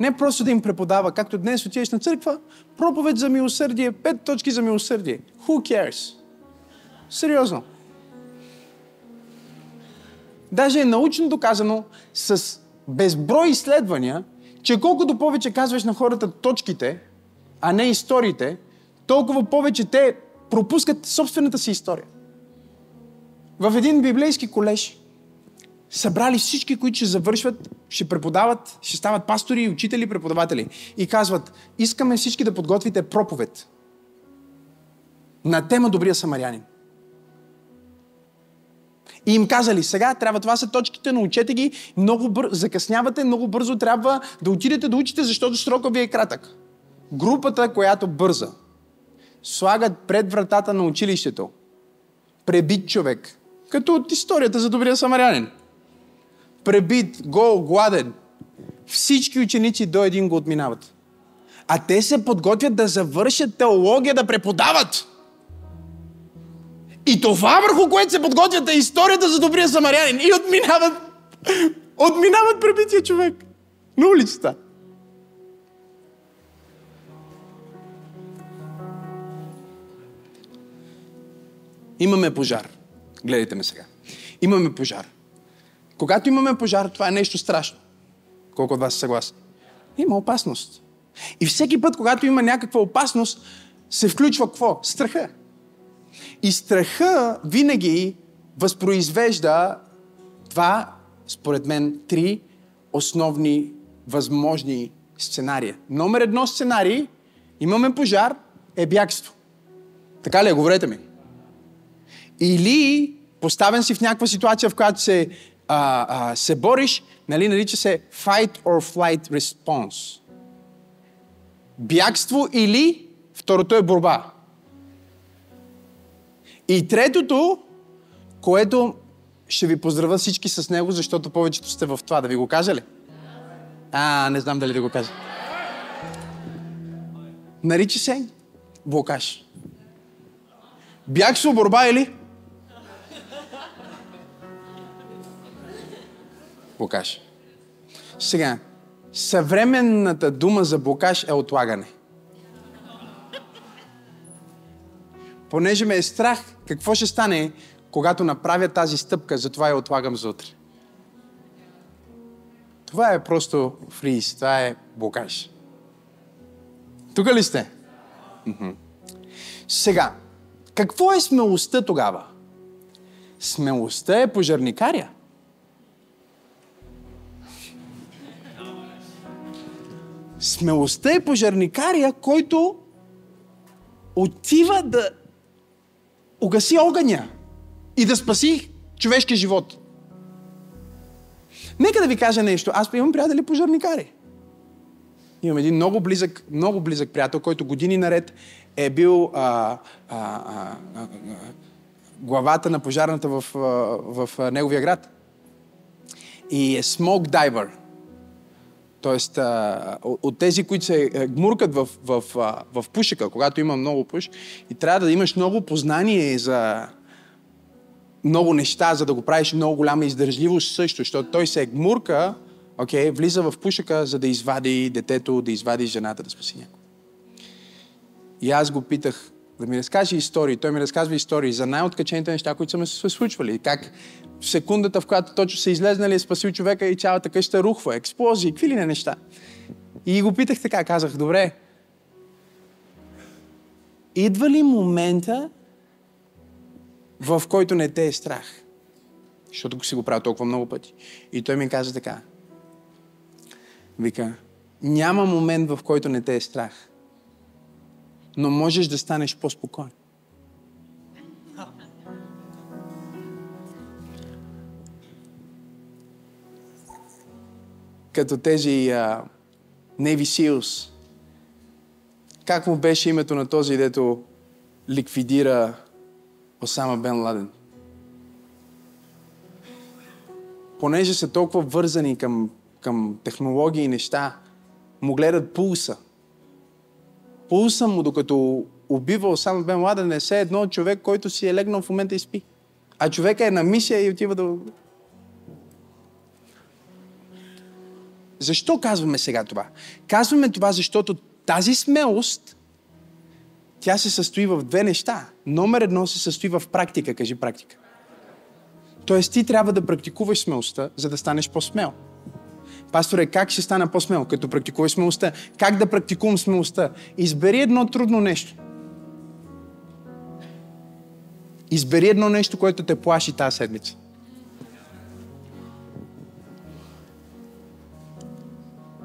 Не просто да им преподава, както днес отидеш на църква, проповед за милосърдие, пет точки за милосърдие. Who cares? Сериозно. Даже е научно доказано с безброй изследвания, че колкото повече казваш на хората точките, а не историите, толкова повече те пропускат собствената си история. В един библейски колеж събрали всички, които ще завършват, ще преподават, ще стават пастори, учители, преподаватели. И казват, искаме всички да подготвите проповед на тема Добрия самарянин. И им казали, сега трябва, това са точките, научете ги, много бързо, закъснявате, много бързо трябва да отидете да учите, защото срока ви е кратък. Групата, която бърза, слагат пред вратата на училището пребит човек, като от историята за добрия самарянин. Пребит, гол, гладен. Всички ученици до един го отминават. А те се подготвят да завършат теология, да преподават. И това върху което се подготвят е историята за добрия самарянин. И отминават, отминават пребития човек на улицата. Имаме пожар. Гледайте ме сега. Имаме пожар. Когато имаме пожар, това е нещо страшно. Колко от вас са съгласни? Има опасност. И всеки път, когато има някаква опасност, се включва какво? Страха. И страха винаги възпроизвежда два, според мен, три основни възможни сценария. Номер едно сценарий, имаме пожар, е бягство. Така ли е? Говорете ми. Или поставен си в някаква ситуация, в която се, а, а, се бориш, нали, нарича се fight or flight response. Бягство или второто е борба. И третото, което ще ви поздравя всички с него, защото повечето сте в това. Да ви го кажа ли? А, не знам дали да го кажа. Нарича се блокаж. Бягство, борба или? Блокаж. Сега, съвременната дума за блокаж е отлагане. Понеже ме е страх какво ще стане, когато направя тази стъпка, затова я отлагам за утре. Това е просто фриз, това е блокаж. Тук ли сте? Сега, какво е смелостта тогава? Смелостта е пожарникаря. Смелостта е пожарникария, който отива да угаси огъня и да спаси човешкия живот. Нека да ви кажа нещо. Аз имам приятели пожарникари. Имам един много близък, много близък приятел, който години наред е бил а, а, а, а, главата на пожарната в, в, в неговия град. И е смок дайвер. Тоест, а, от тези, които се е, гмуркат в, в, в, пушека, когато има много пуш, и трябва да имаш много познание за много неща, за да го правиш много голяма издържливост също, защото той се гмурка, okay, влиза в пушека, за да извади детето, да извади жената, да спаси някой. И аз го питах да ми разкаже истории. Той ми разказва истории за най-откачените неща, които са ме се случвали. Как в секундата, в която точно са излезнали, е спасил човека и цялата къща рухва, експлозии, какви ли не неща. И го питах така, казах, добре, идва ли момента, в който не те е страх? Защото го си го правя толкова много пъти. И той ми каза така. Вика, няма момент, в който не те е страх. Но можеш да станеш по-спокоен. като тези uh, Navy Seals. Как му беше името на този, дето ликвидира Осама Бен Ладен? Понеже са толкова вързани към, към технологии и неща, му гледат пулса. Пулса му, докато убива Осама Бен Ладен, е все едно човек, който си е легнал в момента и спи. А човека е на мисия и отива да... Защо казваме сега това? Казваме това, защото тази смелост, тя се състои в две неща. Номер едно се състои в практика. Кажи практика. Тоест ти трябва да практикуваш смелостта, за да станеш по-смел. Пасторе, как ще стана по-смел? Като практикуваш смелостта. Как да практикувам смелостта? Избери едно трудно нещо. Избери едно нещо, което те плаши тази седмица.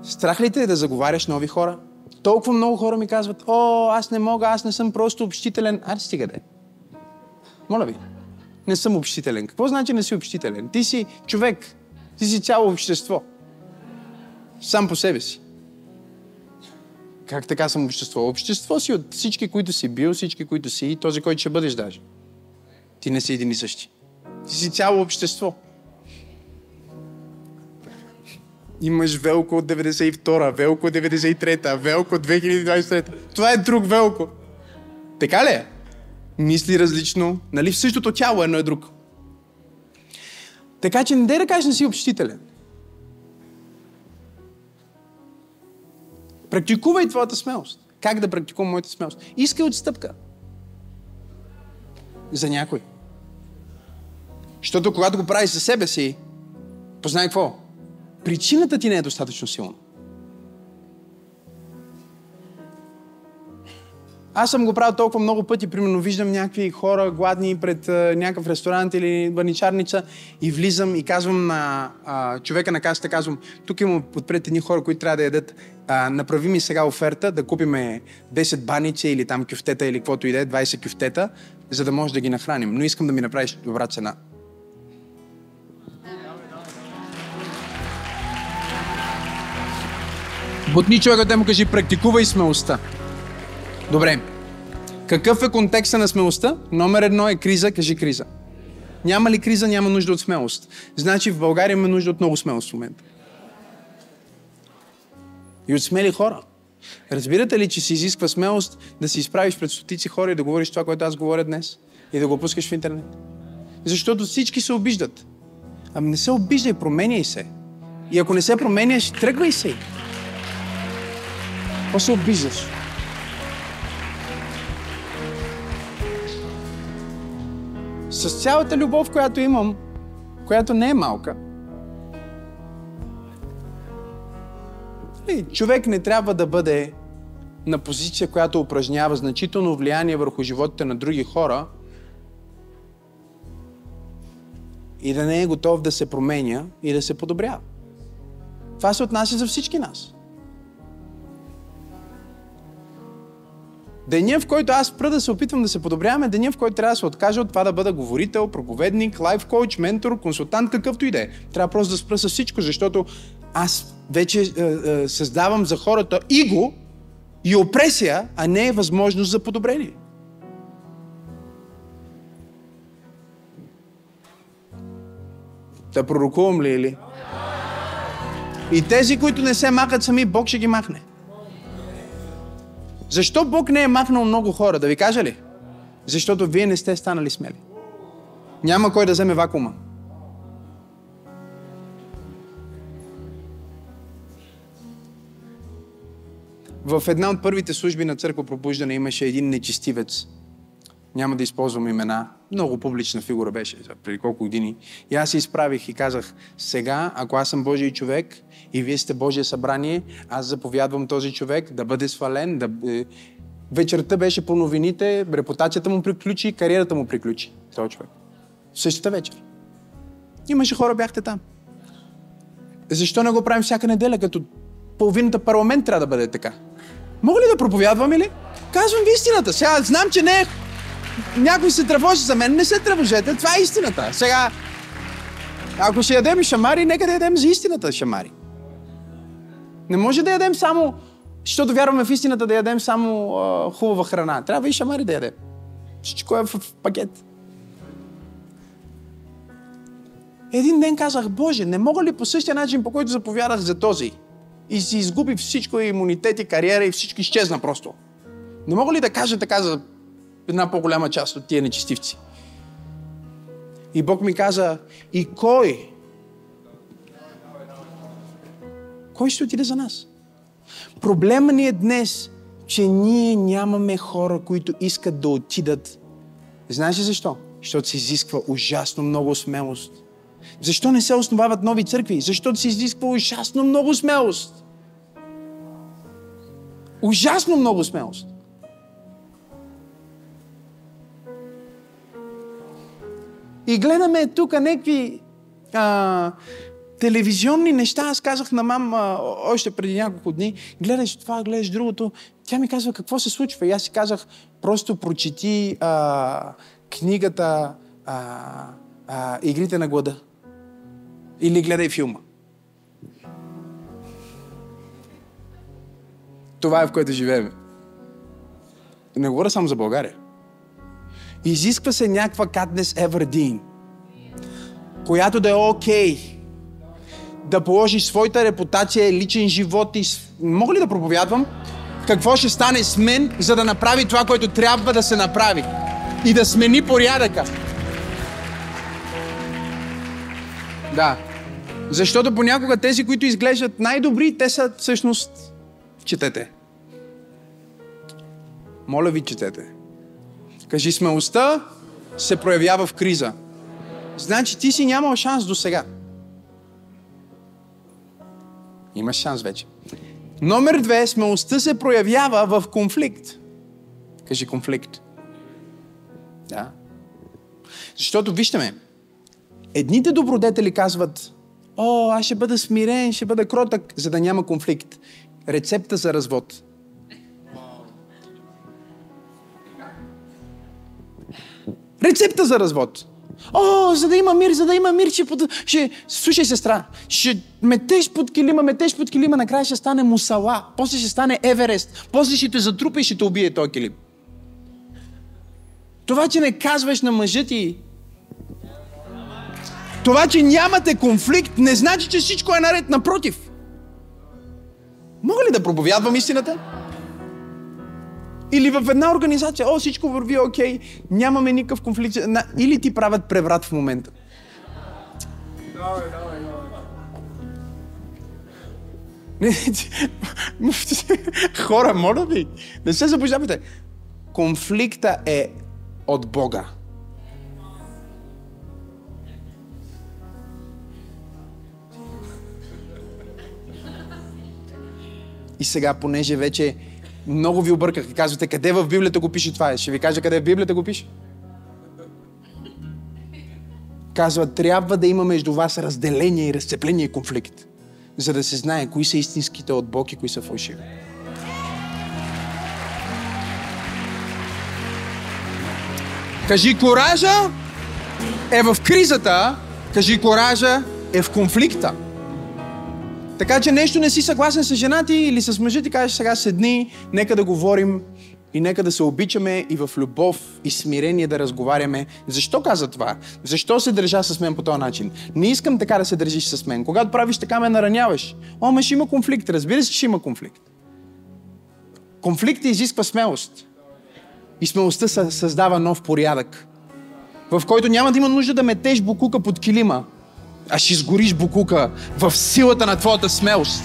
Страх ли те е да заговаряш нови хора? Толкова много хора ми казват, о, аз не мога, аз не съм просто общителен. Аре, стига де. Моля ви, не съм общителен. Какво значи не си общителен? Ти си човек. Ти си цяло общество. Сам по себе си. Как така съм общество? Общество си от всички, които си бил, всички, които си и този, който ще бъдеш даже. Ти не си един и същи. Ти си цяло общество. Имаш Велко от 92-а, Велко от 93-та, Велко от 2023-та. Това е друг Велко. Така ли е? Мисли различно. Нали в същото тяло едно е друг. Така че не дай да кажеш не си общителен. Практикувай твоята смелост. Как да практикувам моята смелост? Искай отстъпка. За някой. Защото когато го правиш за себе си, познай какво? Причината ти не е достатъчно силна. Аз съм го правил толкова много пъти, примерно виждам някакви хора гладни пред а, някакъв ресторант или баничарница и влизам и казвам на а, човека на касата, казвам, тук има подпред едни хора, които трябва да ядат, а, направи ми сега оферта да купиме 10 баници или там кюфтета или каквото и да е, 20 кюфтета, за да може да ги нахраним. Но искам да ми направиш добра цена. Бутни човека да му кажи, практикувай смелостта. Добре. Какъв е контекста на смелостта? Номер едно е криза, кажи криза. Няма ли криза, няма нужда от смелост. Значи в България има нужда от много смелост в момента. И от смели хора. Разбирате ли, че се изисква смелост да се изправиш пред стотици хора и да говориш това, което аз говоря днес? И да го пускаш в интернет? Защото всички се обиждат. Ами не се обиждай, променяй се. И ако не се променяш, тръгвай се. Какво се обиждаш? С цялата любов, която имам, която не е малка, човек не трябва да бъде на позиция, която упражнява значително влияние върху животите на други хора и да не е готов да се променя и да се подобрява. Това се отнася за всички нас. Деня, в който аз спра да се опитвам да се подобрявам, е деня, в който трябва да се откажа от това да бъда говорител, проповедник, лайф коуч, ментор, консултант, какъвто и да е. Трябва просто да спра с всичко, защото аз вече е, е, създавам за хората иго и опресия, а не е възможност за подобрение. Да пророкувам ли или? И тези, които не се махат сами, Бог ще ги махне. Защо Бог не е махнал много хора? Да ви кажа ли? Защото вие не сте станали смели. Няма кой да вземе вакуума. В една от първите служби на църква пробуждане имаше един нечистивец. Няма да използвам имена. Много публична фигура беше преди колко години. И аз се изправих и казах, сега, ако аз съм Божий човек и вие сте Божие събрание, аз заповядвам този човек да бъде свален, да... Е, вечерта беше по новините, репутацията му приключи, кариерата му приключи. Този човек. Същата вечер. Имаше хора, бяхте там. Защо не го правим всяка неделя, като половината парламент трябва да бъде така? Мога ли да проповядвам или? Казвам ви истината. Сега знам, че не е... Някой се тревожи за мен. Не се тревожете. Това е истината. Сега, ако ще ядем шамари, нека да ядем за истината шамари. Не може да ядем само, защото вярваме в истината, да ядем само а, хубава храна. Трябва и шамари да ядем. Всичко е в, в пакет. Един ден казах, Боже, не мога ли по същия начин, по който заповядах за този, и си изгуби всичко, и имунитет, и кариера, и всичко изчезна просто. Не мога ли да кажа така за една по-голяма част от тия нечистивци? И Бог ми каза, и кой? Кой ще отиде за нас? Проблема ни е днес, че ние нямаме хора, които искат да отидат. Знаеш ли защо? Защото се изисква ужасно много смелост. Защо не се основават нови църкви? Защото се изисква ужасно много смелост. Ужасно много смелост. И гледаме тук някакви а, телевизионни неща. Аз казах на мама още преди няколко дни, гледаш това, гледаш другото. Тя ми казва какво се случва. И аз си казах, просто прочети а, книгата а, а, Игрите на глада. Или гледай филма. Това е в което живеем. Не говоря само за България. Изисква се някаква Катнес Евердин, която да е окей, okay, да положи своята репутация, личен живот и... Мога ли да проповядвам? Какво ще стане с мен, за да направи това, което трябва да се направи? И да смени порядъка. Да. Защото понякога тези, които изглеждат най-добри, те са всъщност... Четете. Моля ви, четете. Кажи, смелостта се проявява в криза. Значи ти си нямал шанс до сега. Имаш шанс вече. Номер две, смелостта се проявява в конфликт. Кажи конфликт. Да. Защото вижте ме, едните добродетели казват, о, аз ще бъда смирен, ще бъда кротък, за да няма конфликт. Рецепта за развод. Рецепта за развод. О, за да има мир, за да има мир, ще, под... ще... Слушай, сестра, ще метеш под килима, метеш под килима, накрая ще стане мусала, после ще стане Еверест, после ще те затрупа и ще те убие този килим. Това, че не казваш на мъжа ти, това, че нямате конфликт, не значи, че всичко е наред. Напротив. Мога ли да проповядвам истината? Или в една организация, о, всичко върви окей, нямаме никакъв конфликт. Или ти правят преврат в момента. Хора, моля ви, не се заблуждавайте. Конфликта е от Бога. И сега, понеже вече много ви обърках и казвате, къде в Библията го пише това? Ще ви кажа къде в Библията го пише. Казва, трябва да има между вас разделение и разцепление и конфликт, за да се знае кои са истинските от Бог и кои са фалшиви. Кажи, коража е в кризата, кажи, коража е в конфликта. Така че нещо не си съгласен с жена ти или с мъжа ти, кажеш сега седни, нека да говорим и нека да се обичаме и в любов и смирение да разговаряме. Защо каза това? Защо се държа с мен по този начин? Не искам така да се държиш с мен. Когато правиш така, ме нараняваш. О, ме ще има конфликт. Разбира се, ще има конфликт. Конфликт изисква смелост. И смелостта създава нов порядък, в който няма да има нужда да метеш букука под килима, а ще изгориш букука в силата на твоята смелост.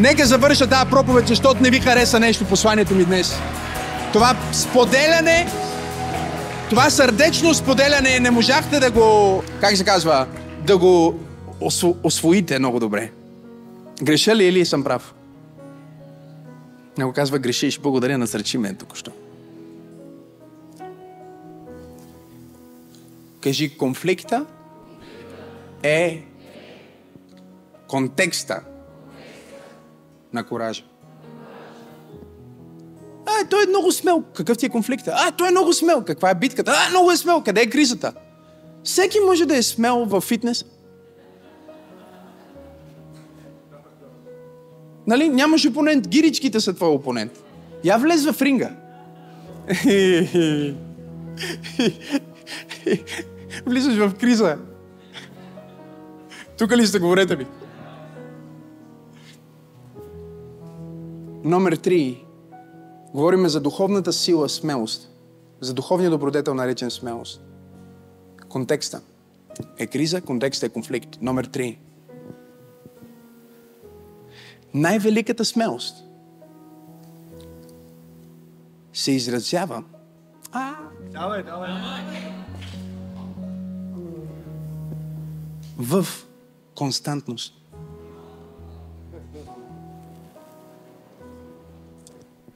Нека завърша тази проповед, защото не ви хареса нещо посланието ми днес. Това споделяне, това сърдечно споделяне не можахте да го, как се казва, да го освоите много добре. Греша ли или съм прав? Него казва, грешиш, благодаря, насречи мен току-що. Кажи, конфликта е контекста на коража. А, той е много смел. Какъв ти е конфликта? А, той е много смел. Каква е битката? А, много е смел. Къде е кризата? Всеки може да е смел в фитнес. Нали? Нямаш опонент. Гиричките са твой опонент. Я влез в ринга. Влизаш в криза. Тук ли сте, говорете ми? Номер три. Говориме за духовната сила смелост. За духовния добродетел, наречен смелост. Контекста е криза, контекста е конфликт. Номер три. Най-великата смелост се изразява а, Давай, давай. В константност.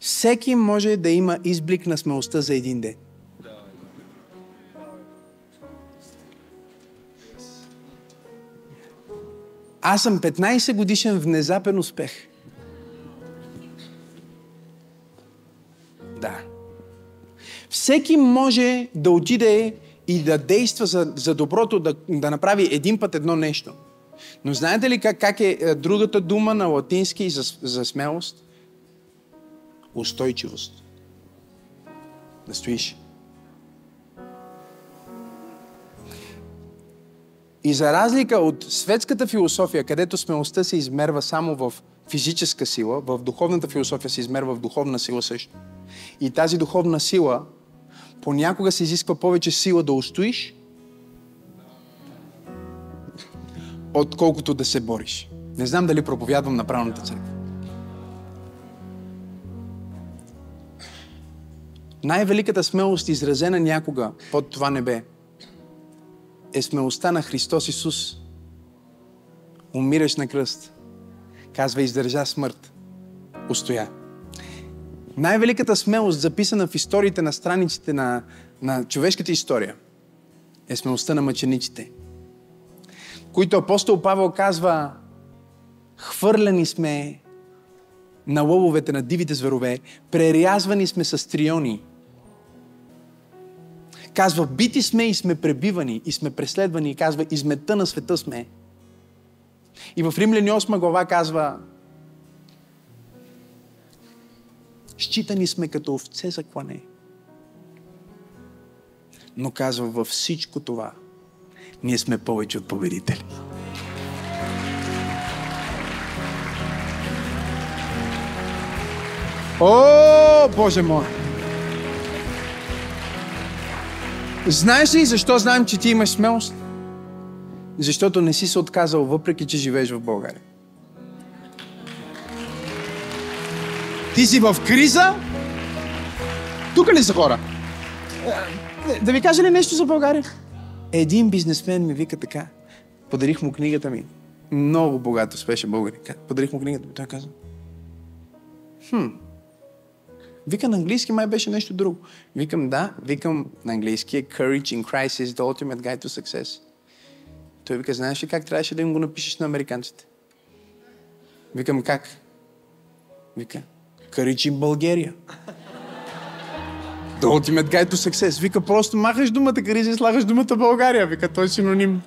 Всеки може да има изблик на смелостта за един ден. Аз съм 15 годишен внезапен успех. Да. Всеки може да отиде и да действа за, за доброто, да, да направи един път едно нещо. Но знаете ли как, как е е другата дума на латински за, за смелост? Устойчивост. Да стоиш. И за разлика от светската философия, където смелостта се измерва само в физическа сила, в духовната философия се измерва в духовна сила също. И тази духовна сила понякога се изисква повече сила да устоиш, отколкото да се бориш. Не знам дали проповядвам на правилната църква. Най-великата смелост, изразена някога под това небе, е смелостта на Христос Исус. Умираш на кръст. Казва, издържа смърт. Устоя. Най-великата смелост, записана в историите на страниците на, на човешката история, е смелостта на мъчениците, които апостол Павел казва, хвърляни сме на лъвовете, на дивите зверове, прерязвани сме с триони. Казва, бити сме и сме пребивани, и сме преследвани, и казва, измета на света сме. И в Римляни 8 глава казва, Считани сме като овце за клане. Но казва във всичко това, ние сме повече от победители. О, Боже мой! Знаеш ли защо знаем, че ти имаш смелост? Защото не си се отказал, въпреки че живееш в България. Ти си в криза. Тук ли са хора? Е, Да ви кажа ли нещо за България? Един бизнесмен ми вика така. Подарих му книгата ми. Много богат, успешен българин. Подарих му книгата ми. Той каза. Хм. Вика на английски май беше нещо друго. Викам да. Викам на английски е Courage in Crisis, the ultimate guide to success. Той вика, знаеш ли как трябваше да им го напишеш на американците? Викам как? Вика, In Bulgaria. The ultimate guide to success. Вика, просто махаш думата и слагаш думата България. Вика, той е синоним.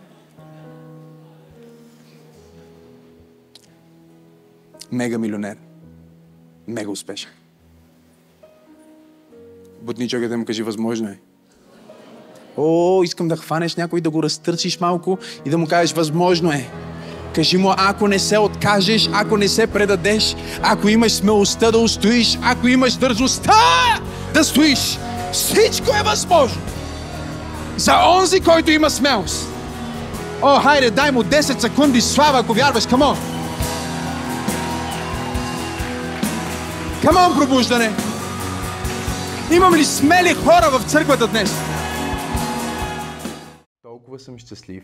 Мега милионер. Мега успешен. Бутни човек да му кажи, възможно е. О, искам да хванеш някой, да го разтърсиш малко и да му кажеш, възможно е. Кажи му, ако не се откажеш, ако не се предадеш, ако имаш смелостта да устоиш, ако имаш дързостта да стоиш, всичко е възможно. За онзи, който има смелост. О, хайде, дай му 10 секунди слава, ако вярваш. Камон! Камон, пробуждане! Имам ли смели хора в църквата днес? Толкова съм щастлив,